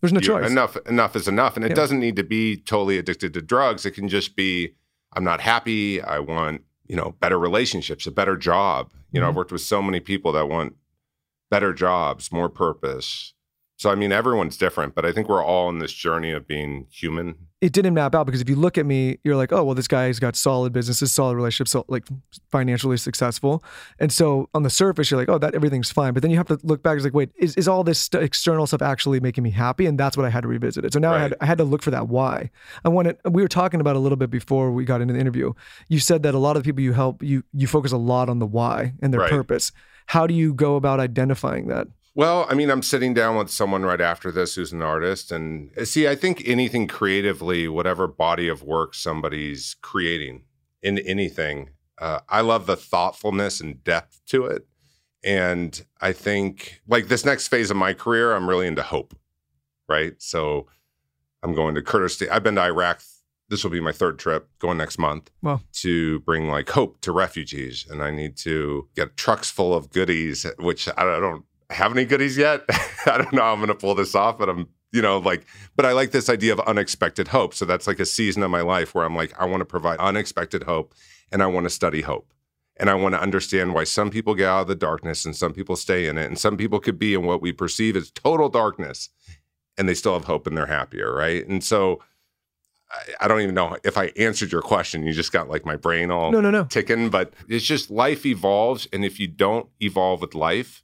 [SPEAKER 1] There's no
[SPEAKER 5] you-
[SPEAKER 1] choice.
[SPEAKER 5] enough enough is enough. And it
[SPEAKER 1] Yeah.
[SPEAKER 5] doesn't need to be totally addicted to drugs. It can just be I'm not happy. I want, you know, better relationships, a better job. You know, I've
[SPEAKER 1] Mhm.
[SPEAKER 5] worked with so many people that want better jobs, more purpose. So I mean everyone's different, but I think we're all in this journey of being human.
[SPEAKER 1] it didn't map out because if you look at me, you're like, oh, well, this guy's got solid businesses, solid relationships, so, like financially successful. And so on the surface, you're like, oh, that everything's fine. But then you have to look back. It's like, wait, is, is all this st- external stuff actually making me happy? And that's what I had to revisit it. So now I had I had to look for that why. I wanted. We were talking about a little bit before we got into the interview. You said that a lot of the people you help, you you focus a lot on the why and their
[SPEAKER 5] Right.
[SPEAKER 1] purpose. How do you go about identifying that?
[SPEAKER 5] Well, I mean, I'm sitting down with someone right after this who's an artist. And uh, see, I think anything creatively, whatever body of work somebody's creating in anything, uh, I love the thoughtfulness and depth to it. And I think, like, this next phase of my career, I'm really into hope, right? So I'm going to Kurdistan. I've been to Iraq. This will be my third trip going next month
[SPEAKER 1] Wow.
[SPEAKER 5] to bring like hope to refugees. And I need to get trucks full of goodies, which I don't have any goodies yet. (laughs) I don't know how I'm going to pull this off, but I'm, you know, like, but I like this idea of unexpected hope. So that's like a season of my life where I'm like, I want to provide unexpected hope and I want to study hope. And I want to understand why some people get out of the darkness and some people stay in it. And some people could be in what we perceive as total darkness and they still have hope and they're happier. Right. And so I, I don't even know if I answered your question. You just got like my brain all
[SPEAKER 1] No, no, no.
[SPEAKER 5] ticking, but it's just life evolves. And if you don't evolve with life,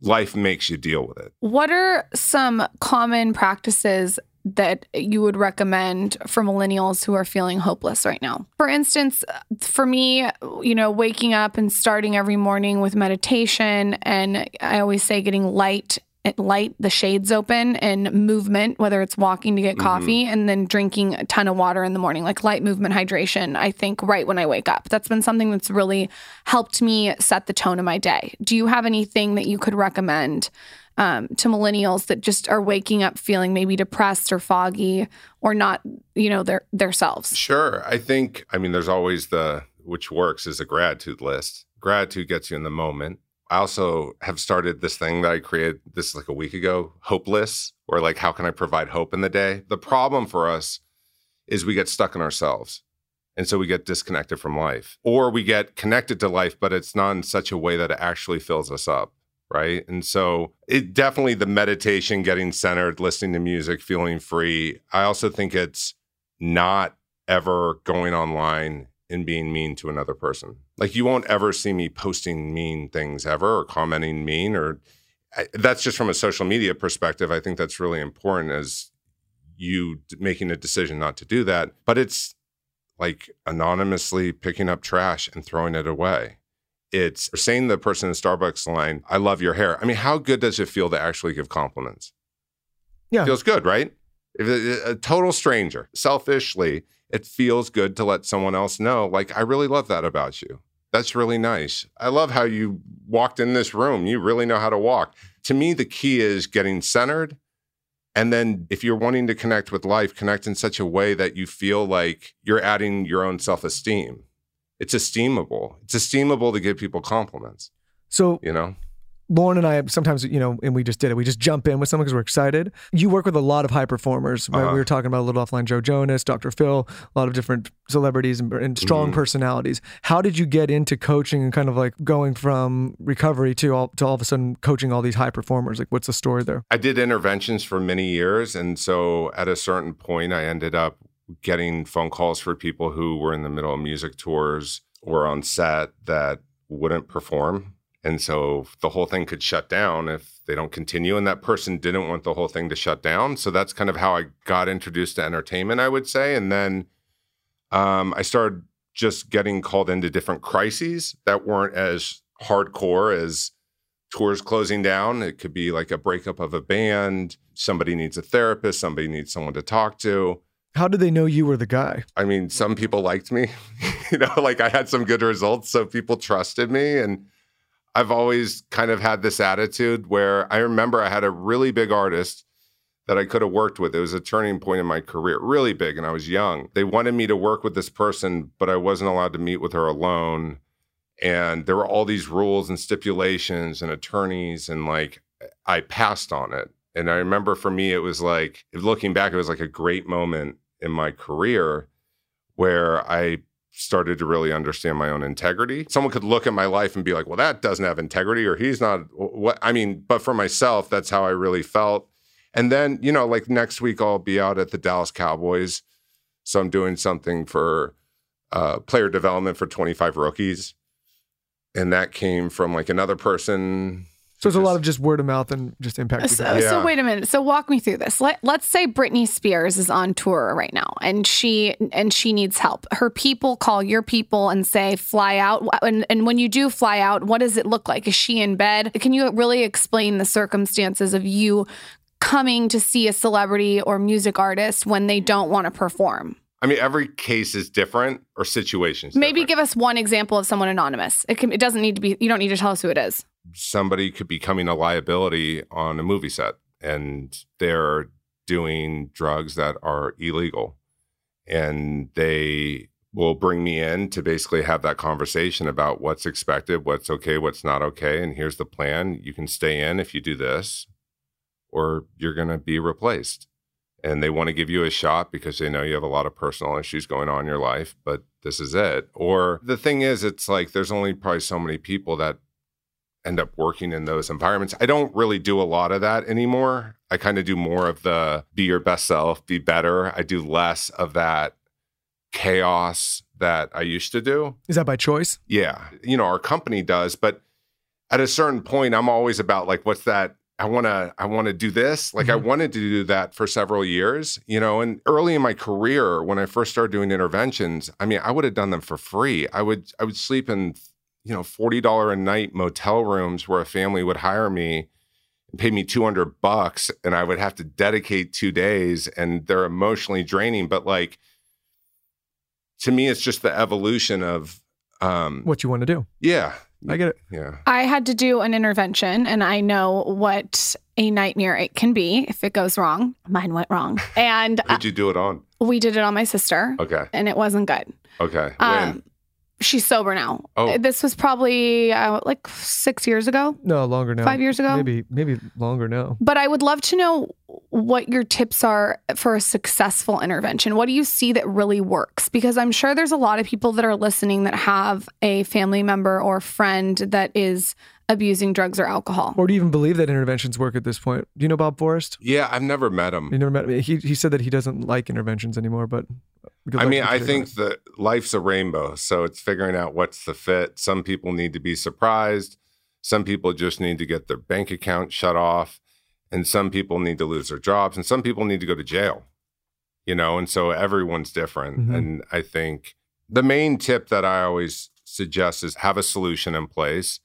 [SPEAKER 5] life makes you deal with it.
[SPEAKER 4] What are some common practices that you would recommend for millennials who are feeling hopeless right now? For instance, for me, you know, waking up and starting every morning with meditation, and I always say getting light. Light the shades open and movement, whether it's walking to get coffee and then drinking a ton of water in the morning, like light movement hydration. I think right when I wake up. That's been something that's really helped me set the tone of my day. Do you have anything that you could recommend um, to millennials that just are waking up feeling maybe depressed or foggy or not, you know, their their selves.
[SPEAKER 5] Sure. I think, I mean, there's always the, which works is a gratitude list. Gratitude gets you in the moment. I also have started this thing that I created this is like a week ago, hopeless, or like, how can I provide hope in the day? The problem for us is we get stuck in ourselves. And so we get disconnected from life, or we get connected to life, but it's not in such a way that it actually fills us up. Right. And so it definitely the meditation, getting centered, listening to music, feeling free. I also think it's not ever going online and being mean to another person. Like you won't ever see me posting mean things ever or commenting mean or I, that's just from a social media perspective. I think that's really important as you d- making a decision not to do that. But it's like anonymously picking up trash and throwing it away. It's saying to the person in Starbucks line, I love your hair. I mean, how good does it feel to actually give compliments?
[SPEAKER 1] Yeah.
[SPEAKER 5] Feels good, right? If it- a total stranger, selfishly, it feels good to let someone else know, like, I really love that about you. That's really nice. I love how you walked in this room. You really know how to walk. To me, the key is getting centered And then if you're wanting to connect with life, connect in such a way that you feel like you're adding your own self esteem. It's esteemable. It's esteemable to give people compliments,
[SPEAKER 1] So
[SPEAKER 5] you know?
[SPEAKER 1] Lauryn and I sometimes, you know, and we just did it. We just jump in with someone because we're excited. You work with a lot of high performers. Right?
[SPEAKER 5] Uh-huh.
[SPEAKER 1] We were talking about a little offline Joe Jonas, Dr. Phil, a lot of different celebrities and, and strong
[SPEAKER 5] Mhm.
[SPEAKER 1] personalities. How did you get into coaching and kind of like going from recovery to all to all of a sudden coaching all these high performers? Like, what's the story there?
[SPEAKER 5] I did interventions for many years. And so at a certain point, I ended up getting phone calls for people who were in the middle of music tours or on set that wouldn't perform. And so the whole thing could shut down if they don't continue. And that person didn't want the whole thing to shut down. So that's kind of how I got introduced to entertainment, I would say. And then um, I started just getting called into different crises that weren't as hardcore as tours closing down. It could be like a breakup of a band. Somebody needs a therapist. Somebody needs someone to talk to.
[SPEAKER 1] How did they know you were the guy?
[SPEAKER 5] I mean, some people liked me, (laughs) you know, like I had some good results. So people trusted me. And I've always kind of had this attitude where I remember I had a really big artist that I could have worked with. It was a turning point in my career, really big, and I was young. They wanted me to work with this person, but I wasn't allowed to meet with her alone. And there were all these rules and stipulations and attorneys, and like I passed on it. And I remember for me, it was like, looking back, it was like a great moment in my career where I started to really understand my own integrity. Someone could look at my life and be like, well, that doesn't have integrity, or he's not what I mean, but for myself, that's how I really felt. And then, you know, like next week, I'll be out at the Dallas Cowboys. So I'm doing something for uh, player development for 25 rookies. And that came from like another person.
[SPEAKER 1] So it's a lot of just word of mouth and just impact.
[SPEAKER 4] So,
[SPEAKER 5] Yeah.
[SPEAKER 4] so wait a minute. So walk me through this. Let, let's say Britney Spears is on tour right now, and she and she needs help. Her people call your people and say, "Fly out." And, and when you do fly out, what does it look like? Is she in bed? Can you really explain the circumstances of you coming to see a celebrity or music artist when they don't want to perform?
[SPEAKER 5] I mean, every case is different or situations.
[SPEAKER 4] Maybe
[SPEAKER 5] different.
[SPEAKER 4] give us one example of someone anonymous. It can. It doesn't need to be. You don't need to tell us who it is.
[SPEAKER 5] somebody could becoming a liability on a movie set and they're doing drugs that are illegal and they will bring me in to basically have that conversation about what's expected what's okay what's not okay and here's the plan you can stay in if you do this or you're going to be replaced and they want to give you a shot because they know you have a lot of personal issues going on in your life but this is it or the thing is it's like there's only probably so many people that end up working in those environments. I don't really do a lot of that anymore. I kind of do more of the be your best self, be better. I do less of that chaos that I used to do.
[SPEAKER 1] Is that by choice?
[SPEAKER 5] Yeah. You know, our company does, but at a certain point I'm always about like what's that I want to I want to do this. Like I wanted to do that for several years, you know, and early in my career when I first started doing interventions, I mean, I would have done them for free. I would I would sleep in you know, $40 a night motel rooms where a family would hire me and pay me 200 bucks and I would have to dedicate 2 days and they're emotionally draining, but like to me it's just the evolution of um
[SPEAKER 1] What you want to do?
[SPEAKER 5] yeah.
[SPEAKER 1] I get it.
[SPEAKER 5] Yeah.
[SPEAKER 4] I had to do an intervention and I know what a nightmare it can be if it goes wrong. Mine went wrong. And
[SPEAKER 5] Who'd you do it on?
[SPEAKER 4] we did it on my sister
[SPEAKER 5] Okay.
[SPEAKER 4] and it wasn't good.
[SPEAKER 5] Okay.
[SPEAKER 4] Um,
[SPEAKER 5] when?
[SPEAKER 4] She's sober now.
[SPEAKER 5] Oh.
[SPEAKER 4] This was probably uh, like six years ago,
[SPEAKER 1] No, longer now.
[SPEAKER 4] five years ago.
[SPEAKER 1] Maybe maybe longer now.
[SPEAKER 4] But I would love to know what your tips are for a successful intervention. What do you see that really works? Because I'm sure there's a lot of people that are listening that have a family member or friend that is abusing drugs or alcohol.
[SPEAKER 1] Or do you even believe that interventions work at this point? Do you know Bob Forrest?
[SPEAKER 5] Yeah, I've never met him.
[SPEAKER 1] You never met me. He he said that he doesn't like interventions anymore, but good
[SPEAKER 5] I mean, I think that life's a rainbow. So it's figuring out what's the fit. Some people need to be surprised. Some people just need to get their bank account shut off. And some people need to lose their jobs. And some people need to go to jail, you know? And so everyone's different.
[SPEAKER 1] Mhm.
[SPEAKER 5] And I think the main tip that I always suggest is have a solution in place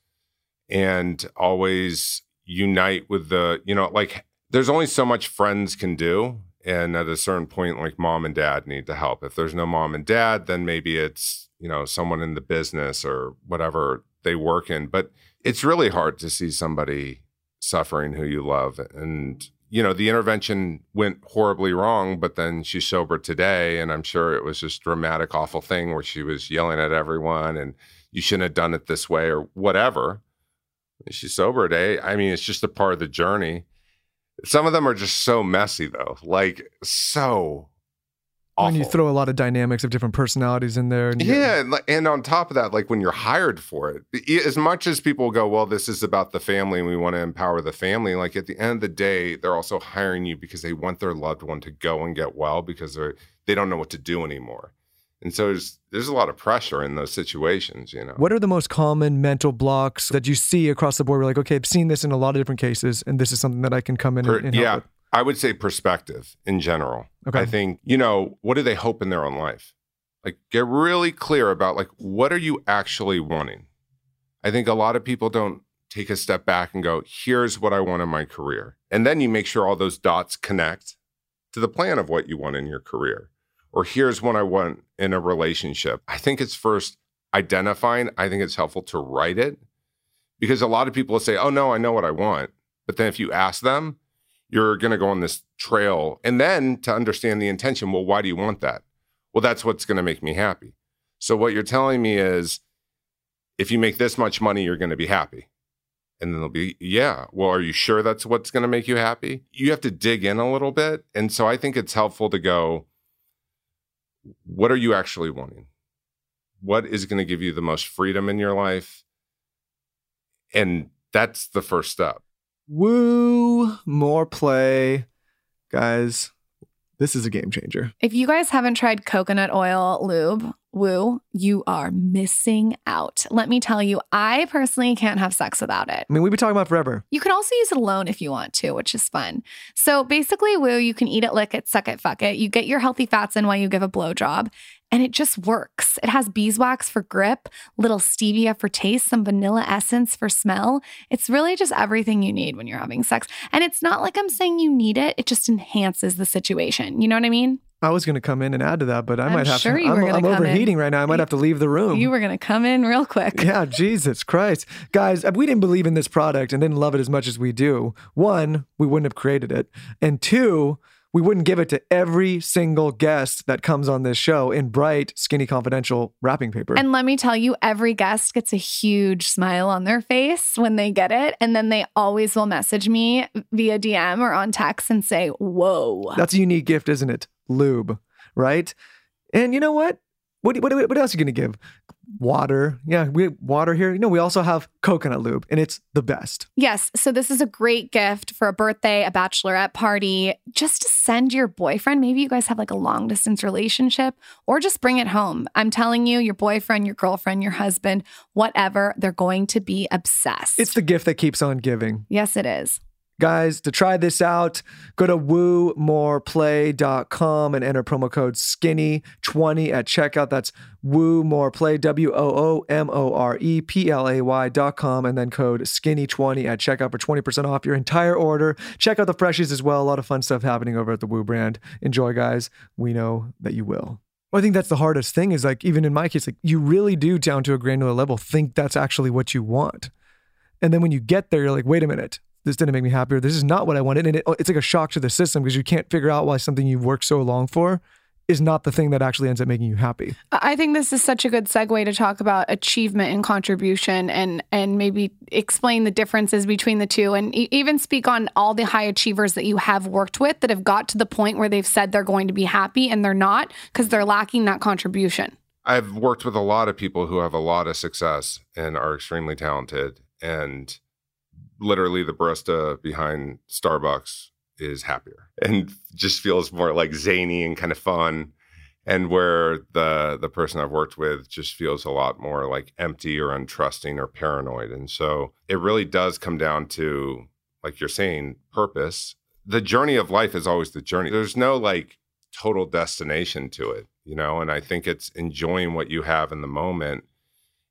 [SPEAKER 5] and always unite with the, you know, like there's only so much friends can do. And at a certain point, like mom and dad need to help. If there's no mom and dad, then maybe it's, you know, someone in the business or whatever they work in. But it's really hard to see somebody suffering who you love. And you know, the intervention went horribly wrong, but then she's sober today. And I'm sure it was this dramatic, awful thing where she was yelling at everyone and you shouldn't have done it this way or whatever. She's sober today. I mean, it's just a part of the journey. Some of them are just so messy, though, like so
[SPEAKER 1] When you throw a lot of dynamics of different personalities in there. And
[SPEAKER 5] Yeah, and, and on top of that, like when you're hired for it, as much as people go, well, this is about the family and we want to empower the family, like at the end of the day, they're also hiring you because they want their loved one to go and get well because they're they don't know what to do anymore. And so there's there's a lot of pressure in those situations, you know.
[SPEAKER 1] What are the most common mental blocks that you see across the board? We're like, okay, I've seen this in a lot of different cases, and this is something that I can come in
[SPEAKER 5] Per-
[SPEAKER 1] and, and help
[SPEAKER 5] yeah,
[SPEAKER 1] with.
[SPEAKER 5] I would say perspective in general.
[SPEAKER 1] Okay.
[SPEAKER 5] I think, you know, what do they hope in their own life? Like get really clear about like what are you actually wanting? I think a lot of people don't take a step back and go, here's what I want in my career. And then you make sure all those dots connect to the plan of what you want in your career. Or here's what I want in a relationship. I think it's first identifying. I think it's helpful to write it because a lot of people will say, oh, no, I know what I want. But then if you ask them, you're going to go on this trail. And then to understand the intention, well, why do you want that? Well, that's what's going to make me happy. So what you're telling me is if you make this much money, you're going to be happy. And then they'll be, yeah, well, are you sure that's what's going to make you happy? You have to dig in a little bit. And so I think it's helpful to go, what are you actually wanting? What is going to give you the most freedom in your life? And that's the first step.
[SPEAKER 1] Woo, more play. Guys, this is a game changer.
[SPEAKER 4] If you guys haven't tried coconut oil lube, woo, you are missing out. Let me tell you, I personally can't have sex without it.
[SPEAKER 1] I mean, we've been talking about forever.
[SPEAKER 4] You can also use it alone if you want to, which is fun. So basically, woo, you can eat it, lick it, suck it, fuck it. You get your healthy fats in while you give a blowjob, and it just works. It has beeswax for grip, little stevia for taste, some vanilla essence for smell. It's really just everything you need when you're having sex. And it's not like I'm saying you need it, it just enhances the situation. You know what I mean?
[SPEAKER 1] I was going to come in and add to that, but I
[SPEAKER 4] I'm
[SPEAKER 1] might have
[SPEAKER 4] sure
[SPEAKER 1] to.
[SPEAKER 4] you
[SPEAKER 1] I'm,
[SPEAKER 4] were
[SPEAKER 1] I'm
[SPEAKER 4] come in.
[SPEAKER 1] overheating right now. I might have to leave the room.
[SPEAKER 4] You were going to come in real quick. (laughs)
[SPEAKER 1] yeah, Jesus Christ. Guys, if we didn't believe in this product and didn't love it as much as we do, one, we wouldn't have created it. And two, we wouldn't give it to every single guest that comes on this show in bright, skinny, confidential wrapping paper.
[SPEAKER 4] And let me tell you, every guest gets a huge smile on their face when they get it. And then they always will message me via DM or on text and say, Whoa.
[SPEAKER 1] That's a unique gift, isn't it? Lube, right? And you know what? What, what, what else are you going to give? Water. Yeah, we have water here. You know, we also have coconut lube, and it's the best.
[SPEAKER 4] Yes. So this is a great gift for a birthday, a bachelorette party, just to send your boyfriend. Maybe you guys have like a long distance relationship or just bring it home. I'm telling you, your boyfriend, your girlfriend, your husband, whatever, they're going to be obsessed.
[SPEAKER 1] It's the gift that keeps on giving.
[SPEAKER 4] yes, it is.
[SPEAKER 1] Guys, to try this out, go to woomoreplay.com and enter promo code skinny20 at checkout. That's woomoreplay, W O O M O R E P L A Y.com, and then code skinny20 at checkout for 20% off your entire order. Check out the freshies as well. A lot of fun stuff happening over at the Woo brand. Enjoy, guys. We know that you will. Well, I think that's the hardest thing is like, even in my case, like you really do down to a granular level think that's actually what you want. And then when you get there, you're like, wait a minute, this didn't make me happier. This is not what I wanted. And it, oh, it's like a shock to the system because you can't figure out why something you've worked so long for is not the thing that actually ends up making you happy.
[SPEAKER 4] I think this is such a good segue to talk about achievement and contribution and and maybe explain the differences between the two and e- even speak on all the high achievers that you have worked with that have got to the point where they've said they're going to be happy and they're not because they're lacking that contribution.
[SPEAKER 5] I've worked with a lot of people who have a lot of success and are extremely talented. And literally, the barista behind Starbucks is happier (laughs) and just feels more like zany and kind of fun. And where the the person I've worked with just feels a lot more like empty or untrusting or paranoid. And so it really does come down to, like you're saying, purpose. The journey of life is always the journey. There's no like total destination to it, you know, and I think it's enjoying what you have in the moment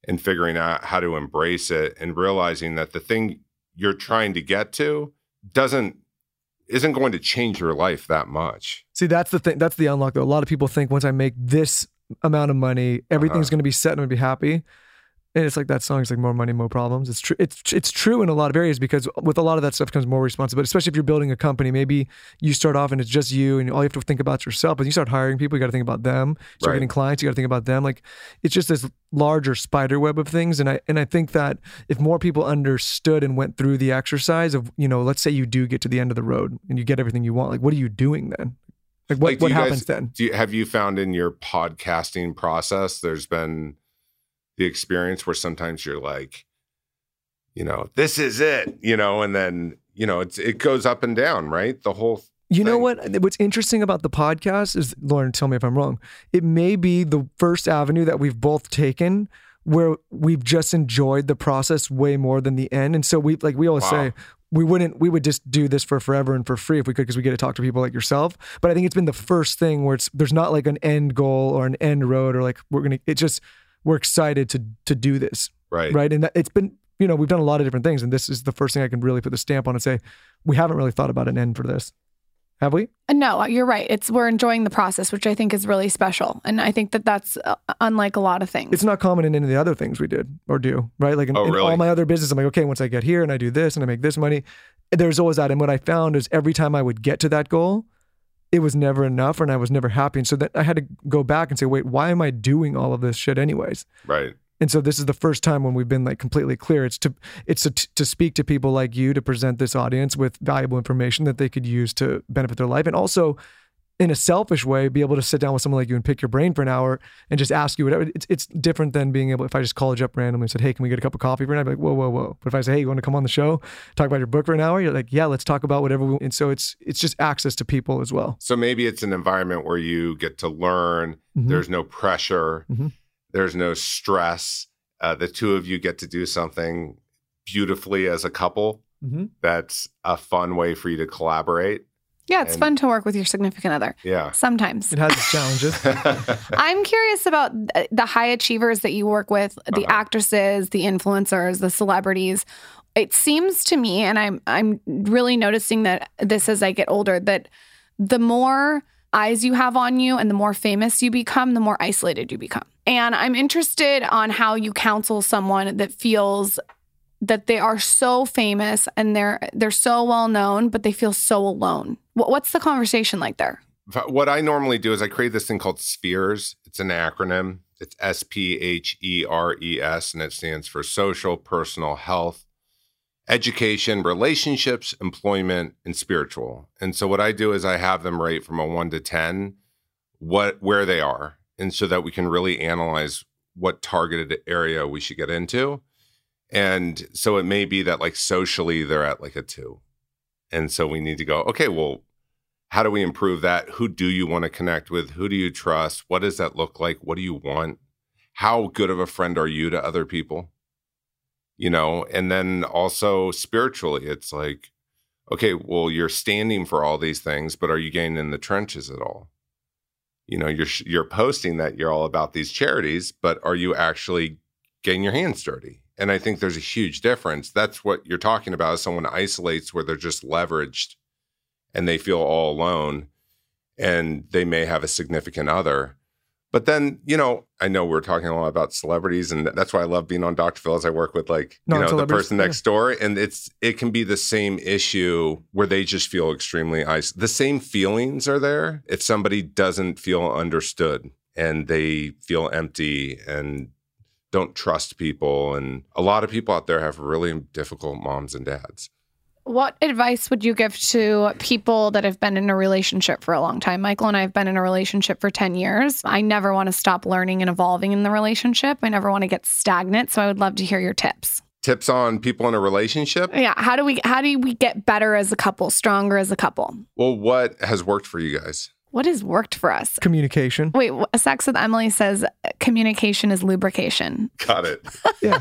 [SPEAKER 5] and figuring out how to embrace it and realizing that the thing you're trying to get to doesn't isn't going to change your life that much.
[SPEAKER 1] See, that's the thing. That's the unlock, though. A lot of people think once I make this amount of money, everything's
[SPEAKER 5] Uh-huh.
[SPEAKER 1] going to be set and I'm going to be happy. And it's like that song is like more money, more problems. It's true. It's it's true in a lot of areas because with a lot of that stuff comes more responsibility. Especially if you're building a company, maybe you start off and it's just you, and all you have to think about is yourself. But you start hiring people, you got to think about them. Start
[SPEAKER 5] Right.
[SPEAKER 1] getting clients, you got to think about them. Like it's just this larger spider web of things. And I and I think that if more people understood and went through the exercise of you know, let's say you do get to the end of the road and you get everything you want, like what are you doing then? Like what
[SPEAKER 5] Like,
[SPEAKER 1] what
[SPEAKER 5] you guys-
[SPEAKER 1] happens then?
[SPEAKER 5] Do you, have you found in your podcasting process there's been the experience where sometimes you're like, you know, this is it, you know, and then you know it's it goes up and down, right? The whole
[SPEAKER 1] You know what? What's interesting about the podcast is, Lauryn, tell me if I'm wrong. It may be the first avenue that we've both taken where we've just enjoyed the process way more than the end. And so we, like we always
[SPEAKER 5] Wow.
[SPEAKER 1] say, we wouldn't, we would just do this for forever and for free if we could, because we get to talk to people like yourself. But I think it's been the first thing where it's, there's not like an end goal or an end road or like we're to, it just, we're excited to, to do this.
[SPEAKER 5] right,
[SPEAKER 1] Right. And that, it's been, you know, we've done a lot of different things. And this is the first thing I can really put the stamp on and say, we haven't really thought about an end for this. Have we?
[SPEAKER 4] No, you're right. It's we're enjoying the process, which I think is really special, and I think that that's uh, unlike a lot of things.
[SPEAKER 1] it's not common in any of the other things we did or do, right? Like in,
[SPEAKER 5] Oh,
[SPEAKER 1] in all my other business, I'm like, okay, once I get here and I do this and I make this money, there's always that. And what I found is every time I would get to that goal, it was never enough and I was never happy. And so that I had to go back and say, wait, why am I doing all of this shit anyways?
[SPEAKER 5] right.
[SPEAKER 1] And so this is the first time when we've been like completely clear. It's to it's to, to speak to people like you to present this audience with valuable information that they could use to benefit their life, and also in a selfish way, be able to sit down with someone like you and pick your brain for an hour and just ask you whatever. It's it's different than being able if I just called you up randomly and said, "Hey, can we get a cup of coffee for an hour?" I'd be like, "Whoa, whoa, whoa!" But if I say, "Hey, you want to come on the show, talk about your book for an hour?" You're like, "Yeah, let's talk about whatever." We, and so it's it's just access to people as well.
[SPEAKER 5] So maybe it's an environment where you get to learn.
[SPEAKER 1] Mhm.
[SPEAKER 5] There's no pressure.
[SPEAKER 1] Mhm.
[SPEAKER 5] There's no stress. Uh, the two of you get to do something beautifully as a couple.
[SPEAKER 1] Mm-hmm.
[SPEAKER 5] That's a fun way for you to collaborate.
[SPEAKER 4] Yeah, it's
[SPEAKER 5] and-
[SPEAKER 4] fun to work with your significant other.
[SPEAKER 5] Yeah.
[SPEAKER 4] Sometimes.
[SPEAKER 1] It has its challenges. (laughs)
[SPEAKER 4] I'm curious about the high achievers that you work with, the
[SPEAKER 5] Uh-huh.
[SPEAKER 4] actresses, the influencers, the celebrities. It seems to me, and I'm I'm really noticing that this as I get older, that the more eyes you have on you and the more famous you become, the more isolated you become. And I'm interested on how you counsel someone that feels that they are so famous and they're they're so well known, but they feel so alone. What, what's the conversation like there?
[SPEAKER 5] what I normally do is I create this thing called Spheres. It's an acronym. It's S P H E R E S, and it stands for social, personal, health, education, relationships, employment, and spiritual. And so what I do is I have them rate from a one to ten what where they are, and so that we can really analyze what targeted area we should get into. And so it may be that like socially they're at like a two. And so we need to go, okay, well, how do we improve that? Who do you want to connect with? Who do you trust? What does that look like? What do you want? How good of a friend are you to other people? You know, and then also spiritually, it's like, okay, well, you're standing for all these things, but are you getting in the trenches at all? You know, you're you're posting that you're all about these charities, but are you actually getting your hands dirty? And I think there's a huge difference. That's what you're talking about. Is someone isolates where they're just leveraged and they feel all alone and they may have a significant other. But then, you know, I know we're talking a lot about celebrities and that's why I love being on Dr. Phil as I work with like, you know, the person
[SPEAKER 1] yeah.
[SPEAKER 5] next door. And it's it can be the same issue where they just feel extremely isolated. The same feelings are there if somebody doesn't feel understood and they feel empty and don't trust people. And a lot of people out there have really difficult moms and dads.
[SPEAKER 4] What advice would you give to people that have been in a relationship for a long time? Michael and I have been in a relationship for 10 years. I never want to stop learning and evolving in the relationship. I never want to get stagnant. So I would love to hear your tips.
[SPEAKER 5] Tips on people in a relationship?
[SPEAKER 4] Yeah. How do we how do we get better as a couple, stronger as a couple?
[SPEAKER 5] Well, what has worked for you guys?
[SPEAKER 4] What has worked for us?
[SPEAKER 1] Communication.
[SPEAKER 4] Wait, Sex with Emily says communication is lubrication.
[SPEAKER 5] Got it. (laughs)
[SPEAKER 1] Yeah.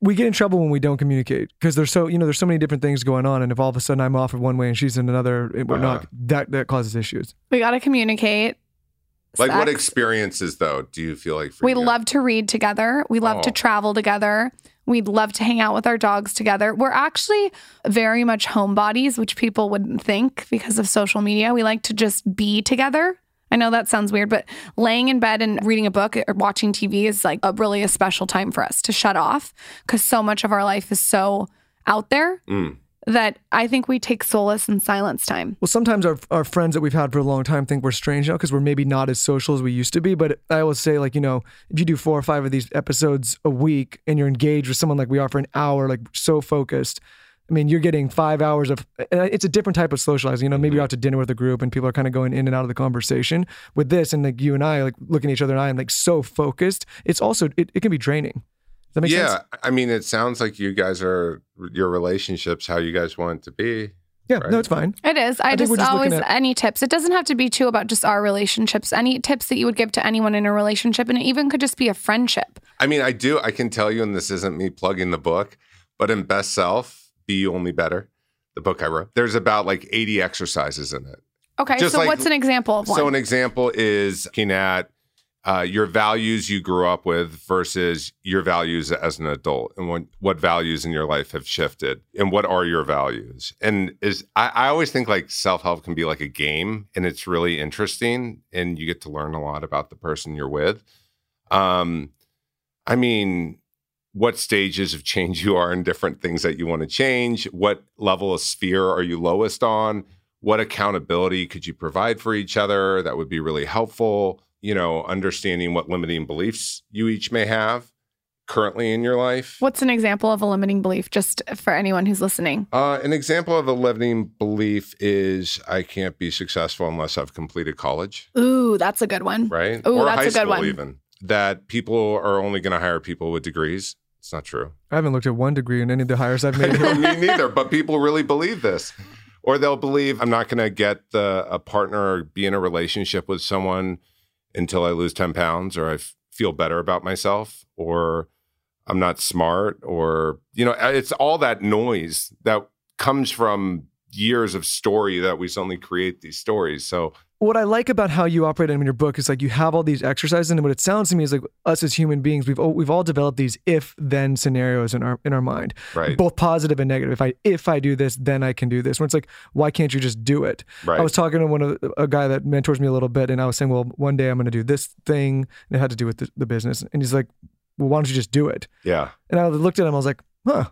[SPEAKER 1] We get in trouble when we don't communicate because there's so you know there's so many different things going on and if all of a sudden I'm off in one way and she's in another it- we're
[SPEAKER 5] Uh-huh.
[SPEAKER 1] not that that causes issues.
[SPEAKER 4] We got to communicate.
[SPEAKER 5] like what experiences though do you feel like for
[SPEAKER 4] We
[SPEAKER 5] you?
[SPEAKER 4] love to read together. We love to
[SPEAKER 5] Oh.
[SPEAKER 4] travel together. We'd love to hang out with our dogs together. We're actually very much homebodies, which people wouldn't think because of social media. We like to just be together I know that sounds weird, but laying in bed and reading a book or watching TV is like a really a special time for us to shut off because so much of our life is so out there
[SPEAKER 5] Mm.
[SPEAKER 4] That I think we take solace in silence time.
[SPEAKER 1] Well, sometimes our, our friends that we've had for a long time think we're strange now because we're maybe not as social as we used to be. But I always say, like, you know, if you do four or five of these episodes a week and you're engaged with someone like we are for an hour, like so focused, I mean, you're getting five hours of, it's a different type of socializing. You know, maybe you're mm-hmm. out to dinner with a group and people are kind of going in and out of the conversation. With this, and like you and I, like looking at each other and I am like so focused, it's also, it, it can be draining. Does that make
[SPEAKER 5] yeah,
[SPEAKER 1] sense?
[SPEAKER 5] I mean, it sounds like you guys are your relationships how you guys want it to be.
[SPEAKER 1] Yeah,
[SPEAKER 5] Right.
[SPEAKER 1] no, it's fine.
[SPEAKER 4] It is. I,
[SPEAKER 1] think
[SPEAKER 4] just,
[SPEAKER 1] we're just
[SPEAKER 4] always
[SPEAKER 1] at-
[SPEAKER 4] any tips. It doesn't have to be too about just our relationships. Any tips that you would give to anyone in a relationship, and it even could just be a friendship.
[SPEAKER 5] I mean, I do. I can tell you, and this isn't me plugging the book, but in Best Self, Be Only Better, the book I wrote, there's about like 80 exercises in it.
[SPEAKER 4] Okay,
[SPEAKER 5] Just
[SPEAKER 4] so
[SPEAKER 5] like-
[SPEAKER 4] what's an example of one?
[SPEAKER 5] So, an example is looking at uh, your values you grew up with versus your values as an adult, and what what values in your life have shifted, and what are your values? And is I, I always think like self help can be like a game, and it's really interesting, and you get to learn a lot about the person you're with. Um, I mean, what stages of change you are in different things that you want to change. What level of sphere are you lowest on? What accountability could you provide for each other that would be really helpful? You know, understanding what limiting beliefs you each may have currently in your life.
[SPEAKER 4] What's an example of a limiting belief, just for anyone who's listening?
[SPEAKER 5] Uh, an example of a limiting belief is I can't be successful unless I've completed college,
[SPEAKER 4] Ooh, that's a good one.
[SPEAKER 5] right?
[SPEAKER 4] Ooh,
[SPEAKER 5] or
[SPEAKER 4] that's
[SPEAKER 5] high
[SPEAKER 4] a good
[SPEAKER 5] school,
[SPEAKER 4] one.
[SPEAKER 5] even. That people are only going to hire people with degrees. It's not true.
[SPEAKER 1] I haven't looked at one degree in any of the hires I've made. (laughs)
[SPEAKER 5] Me neither, but people really believe this. Or they'll believe I'm not going to get the, a partner or be in a relationship with someone until I lose 10 pounds or I f- feel better about myself or I'm not smart or, you know, it's all that noise that comes from years of story that we suddenly create these stories. So,
[SPEAKER 1] what I like about how you operate in your book is like you have all these exercises, and what it sounds to me is like us as human beings, we've all, we've all developed these if then scenarios in our in our mind,
[SPEAKER 5] right.
[SPEAKER 1] both positive and negative. If I if I do this, then I can do this. When it's like, why can't you just do it?
[SPEAKER 5] Right.
[SPEAKER 1] I was talking to one of a guy that mentors me a little bit, and I was saying, well, one day I'm going to do this thing, and it had to do with the, the business, and he's like, well, why don't you just do it?
[SPEAKER 5] yeah.
[SPEAKER 1] And I looked at him, I was like, huh.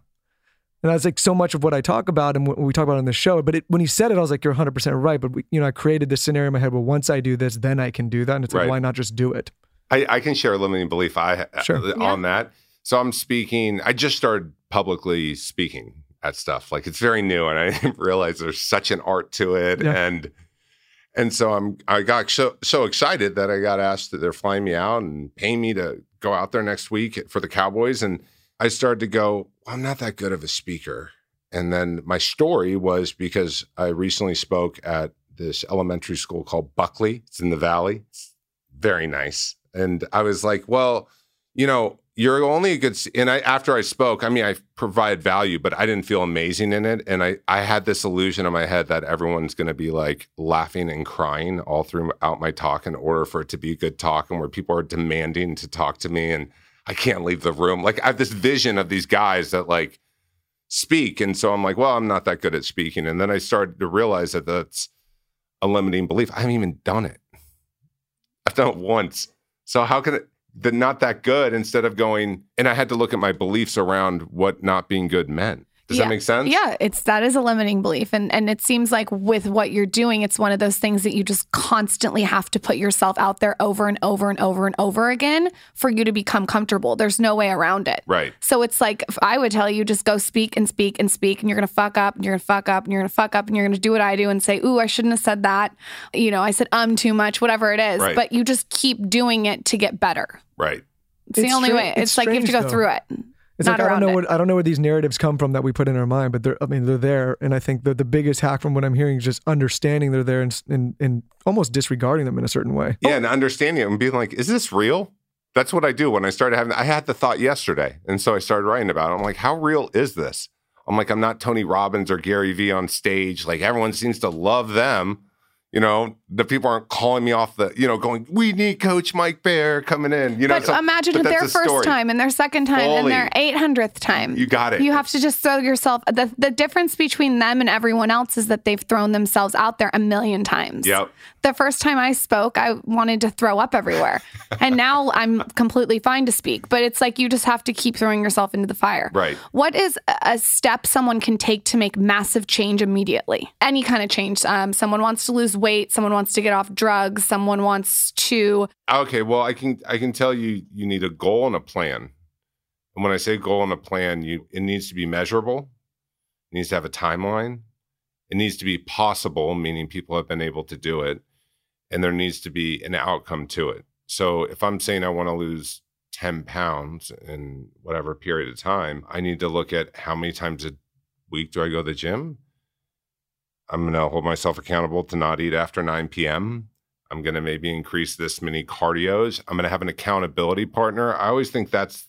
[SPEAKER 1] And I was like, so much of what I talk about and what we talk about on the show, but it, when he said it, I was like, you're 100% right. But, we, you know, I created this scenario in my head where once I do this, then I can do that. And it's like,
[SPEAKER 5] Right.
[SPEAKER 1] why not just do it?
[SPEAKER 5] I, I can share a limiting belief I
[SPEAKER 1] Sure.
[SPEAKER 5] uh, on that. So I'm speaking. I just started publicly speaking at stuff. Like it's very new, and I (laughs) didn't realize there's such an art to it.
[SPEAKER 1] Yeah.
[SPEAKER 5] And and so I'm I got so so excited that I got asked that they're flying me out and paying me to go out there next week for the Cowboys. And I started to go, well, I'm not that good of a speaker. And then my story was because I recently spoke at this elementary school called Buckley. It's in the valley. It's very nice. And I was like, well, you know, you're only a good. And I, after I spoke, I mean, I provide value, but I didn't feel amazing in it. And I, I had this illusion in my head that everyone's going to be like laughing and crying all throughout my talk in order for it to be a good talk and where people are demanding to talk to me. And I can't leave the room. Like I have this vision of these guys that like speak. And so I'm like, well, I'm not that good at speaking. And then I started to realize that that's a limiting belief. I haven't even done it. I've done it once. So how can it the not that good instead of going and I had to look at my beliefs around what not being good meant. Does
[SPEAKER 4] Yeah.
[SPEAKER 5] that make sense?
[SPEAKER 4] Yeah, it's that is a limiting belief, and and it seems like with what you're doing, it's one of those things that you just constantly have to put yourself out there over and over and over and over again for you to become comfortable. There's no way around it.
[SPEAKER 5] Right.
[SPEAKER 4] So it's like I would tell you just go speak and speak and speak, and you're gonna fuck up, and you're gonna fuck up, and you're gonna fuck up, and you're gonna do what I do and say, "Ooh, I shouldn't have said that." You know, I said um too much, whatever it is.
[SPEAKER 5] Right.
[SPEAKER 4] But you just keep doing it to get better.
[SPEAKER 5] Right.
[SPEAKER 4] It's, the only
[SPEAKER 1] stra-
[SPEAKER 4] way. It's,
[SPEAKER 1] it's
[SPEAKER 4] like you have to go
[SPEAKER 1] though.
[SPEAKER 4] through it.
[SPEAKER 1] It's
[SPEAKER 4] Not
[SPEAKER 1] like I don't know
[SPEAKER 4] it.
[SPEAKER 1] what I don't know where these narratives come from that we put in our mind, but they're I mean they're there, and I think the the biggest hack from what I'm hearing is just understanding they're there and and, and almost disregarding them in a certain way.
[SPEAKER 5] Yeah, and understanding it and being like, is this real? That's what I do when I started having I had the thought yesterday. And so I started writing about it. I'm like, how real is this? I'm like, I'm not Tony Robbins or Gary Vee on stage. Like everyone seems to love them. You know, the people aren't calling me off the, you know, going, we need Coach Mike Bayer coming in. You know,
[SPEAKER 4] but
[SPEAKER 5] so-
[SPEAKER 4] imagine
[SPEAKER 5] but
[SPEAKER 4] their first
[SPEAKER 5] story.
[SPEAKER 4] time and their second time and their 800th time.
[SPEAKER 5] You got it.
[SPEAKER 4] You have to just throw yourself. The, the difference between them and everyone else is that they've thrown themselves out there a million times.
[SPEAKER 5] Yep.
[SPEAKER 4] The first time I spoke, I wanted to throw up everywhere. (laughs) and now I'm completely fine to speak. But it's like you just have to keep throwing yourself into the fire.
[SPEAKER 5] Right.
[SPEAKER 4] What is a- a step someone can take to make massive change immediately? Any kind of change. Um, someone wants to lose weight, someone wants to get off drugs, someone wants to
[SPEAKER 5] Okay, well, I can I can tell you you need a goal and a plan. And when I say goal and a plan, you it needs to be measurable. It needs to have a timeline. It needs to be possible, meaning people have been able to do it, and there needs to be an outcome to it. So if I'm saying I want to lose 10 pounds in whatever period of time, I need to look at how many times a week do I go to the gym? I'm going to hold myself accountable to not eat after 9 p.m. I'm going to maybe increase this many cardios. I'm going to have an accountability partner. I always think that's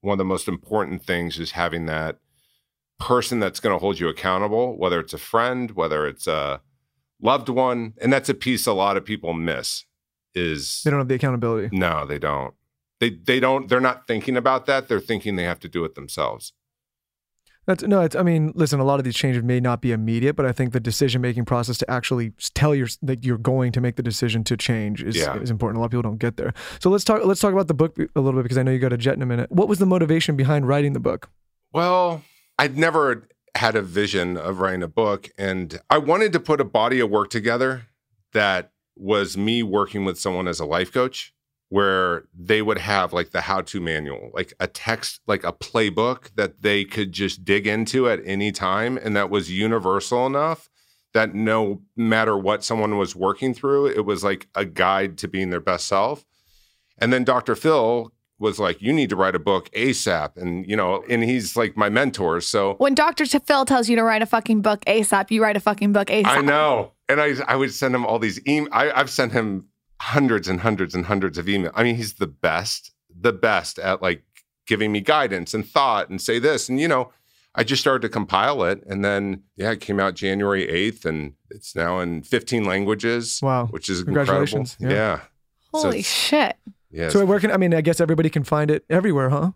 [SPEAKER 5] one of the most important things is having that person that's going to hold you accountable, whether it's a friend, whether it's a loved one. And that's a piece a lot of people miss is
[SPEAKER 1] They don't have the accountability.
[SPEAKER 5] no, they don't. They they don't they're not thinking about that. They're thinking they have to do it themselves.
[SPEAKER 1] That's no. It's. I mean, listen. A lot of these changes may not be immediate, but I think the decision making process to actually tell your that you're going to make the decision to change is,
[SPEAKER 5] Yeah.
[SPEAKER 1] is important. A lot of people don't get there. So let's talk. Let's talk about the book a little bit because I know you got a jet in a minute. What was the motivation behind writing the book?
[SPEAKER 5] Well, I'd never had a vision of writing a book, and I wanted to put a body of work together that was me working with someone as a life coach, where they would have like the how to manual, like a text, like a playbook that they could just dig into at any time, and that was universal enough that no matter what someone was working through, it was like a guide to being their best self. And then Dr. Phil was like, you need to write a book ASAP. And, you know, and he's like my mentor. So
[SPEAKER 4] When Dr. Phil tells you to write a fucking book ASAP, you write a fucking book ASAP.
[SPEAKER 5] I know. And I, I would send him all these emails. I've sent him hundreds and hundreds and hundreds of emails. I mean, he's the best, the best at like giving me guidance and thought and say this. And, you know, I just started to compile it. And then, yeah, it came out January 8th and it's now in 15 languages.
[SPEAKER 1] Wow.
[SPEAKER 5] Which is
[SPEAKER 1] Congratulations.
[SPEAKER 5] incredible.
[SPEAKER 1] Yeah.
[SPEAKER 5] Yeah.
[SPEAKER 4] Holy
[SPEAKER 5] it's-
[SPEAKER 4] shit.
[SPEAKER 5] Yeah.
[SPEAKER 1] So where can I mean? I guess everybody can find it everywhere, huh?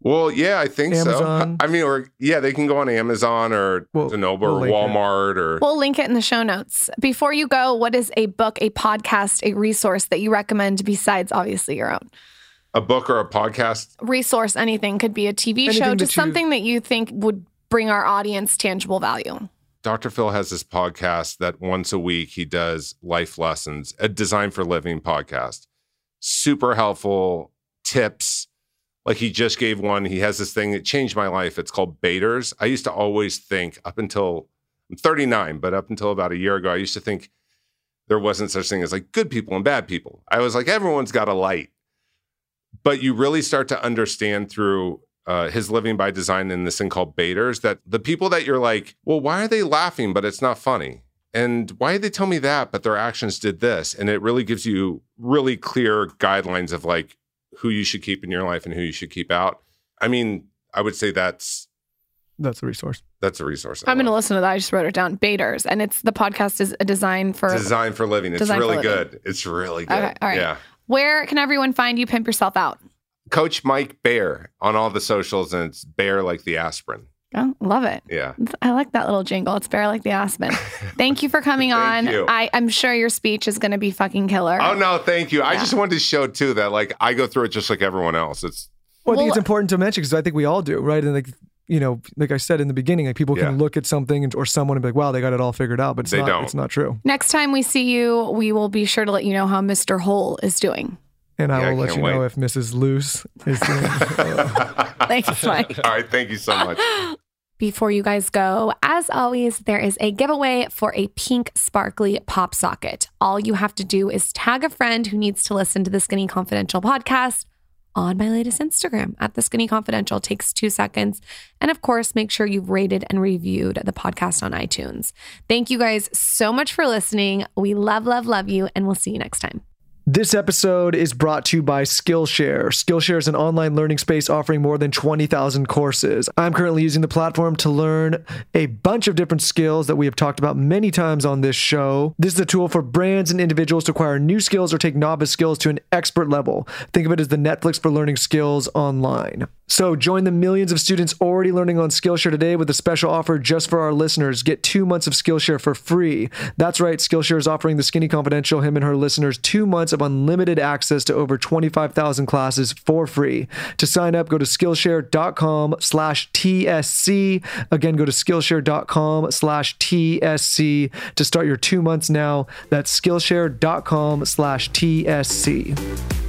[SPEAKER 5] Well, yeah, I think
[SPEAKER 1] Amazon.
[SPEAKER 5] so. I mean, or yeah, they can go on Amazon or
[SPEAKER 1] We'll-
[SPEAKER 5] Zenoba
[SPEAKER 1] we'll
[SPEAKER 5] or
[SPEAKER 1] link it.
[SPEAKER 5] Walmart or
[SPEAKER 4] We'll link it in the show notes. Before you go, what is a book, a podcast, a resource that you recommend besides obviously your own?
[SPEAKER 5] a book or a podcast.
[SPEAKER 4] Resource, anything could be a TV
[SPEAKER 1] Anything
[SPEAKER 4] show,
[SPEAKER 1] that
[SPEAKER 4] just
[SPEAKER 1] you-
[SPEAKER 4] something that you think would bring our audience tangible value.
[SPEAKER 5] Dr. Phil has this podcast that once a week he does life lessons, a design for living podcast. Super helpful tips. Like he just gave one. He has this thing that changed my life. It's called Baiters. I used to always think up until I'm 39, but up until about a year ago, I used to think there wasn't such thing as like good people and bad people. I was like, everyone's got a light. But you really start to understand through uh, his living by design in this thing called baiters that the people that you're like, well, why are they laughing, but it's not funny? And why did they tell me that, but their actions did this? And it really gives you really clear guidelines of like who you should keep in your life and who you should keep out. I mean, I would say that's
[SPEAKER 1] That's a resource.
[SPEAKER 5] that's a resource. I
[SPEAKER 4] I'm going to listen to that. I just wrote it down. Baiters. And it's the podcast is a design for
[SPEAKER 5] Design for living. It's really
[SPEAKER 4] living.
[SPEAKER 5] good. It's really good.
[SPEAKER 4] Okay, all right.
[SPEAKER 5] Yeah.
[SPEAKER 4] where can everyone find you? Pimp yourself out.
[SPEAKER 5] Coach Mike Bayer on all the socials, and it's Bayer like the aspirin.
[SPEAKER 4] Oh, love it.
[SPEAKER 5] Yeah.
[SPEAKER 4] I like that little jingle. It's Bayer like the aspen. (laughs) Thank you for coming on.
[SPEAKER 5] You.
[SPEAKER 4] I, I'm sure your speech is going to be fucking killer.
[SPEAKER 5] Oh no, thank you. I just wanted to show too that like I go through it just like everyone else. It's
[SPEAKER 1] Well, I think
[SPEAKER 4] Well-
[SPEAKER 1] it's important to mention because I think we all do, right? And like you know, like I said in the beginning, like people can
[SPEAKER 5] Yeah.
[SPEAKER 1] look at something and, or someone and be like, "Wow, they got it all figured out," but it's
[SPEAKER 5] They
[SPEAKER 1] not.
[SPEAKER 5] don't.
[SPEAKER 1] It's not true.
[SPEAKER 4] Next time we see you, we will be sure to let you know how Mr. Hole is doing.
[SPEAKER 1] And I
[SPEAKER 5] Yeah, I
[SPEAKER 1] will let
[SPEAKER 5] can't
[SPEAKER 1] you know if Mrs. Loose is doing. (laughs)
[SPEAKER 4] Thanks, Mike.
[SPEAKER 5] all right. Thank you so much. (gasps)
[SPEAKER 4] Before you guys go, as always, there is a giveaway for a pink sparkly pop socket. All you have to do is tag a friend who needs to listen to the Skinny Confidential podcast on my latest Instagram at the Skinny Confidential. Takes two seconds. And of course, make sure you've rated and reviewed the podcast on iTunes. Thank you guys so much for listening. We love, love, love you, and we'll see you next time.
[SPEAKER 1] This episode is brought to you by Skillshare. Skillshare is an online learning space offering more than 20,000 courses. I'm currently using the platform to learn a bunch of different skills that we have talked about many times on this show. This is a tool for brands and individuals to acquire new skills or take novice skills to an expert level. Think of it as the Netflix for learning skills online. So join the millions of students already learning on Skillshare today with a special offer just for our listeners. Get two months of Skillshare for free. That's right, Skillshare is offering the Skinny Confidential, him and her listeners, two months of unlimited access to over 25,000 classes for free. To sign up, go to Skillshare.com slash TSC. Again, go to Skillshare.com slash TSC to start your two months now. That's Skillshare.com slash TSC.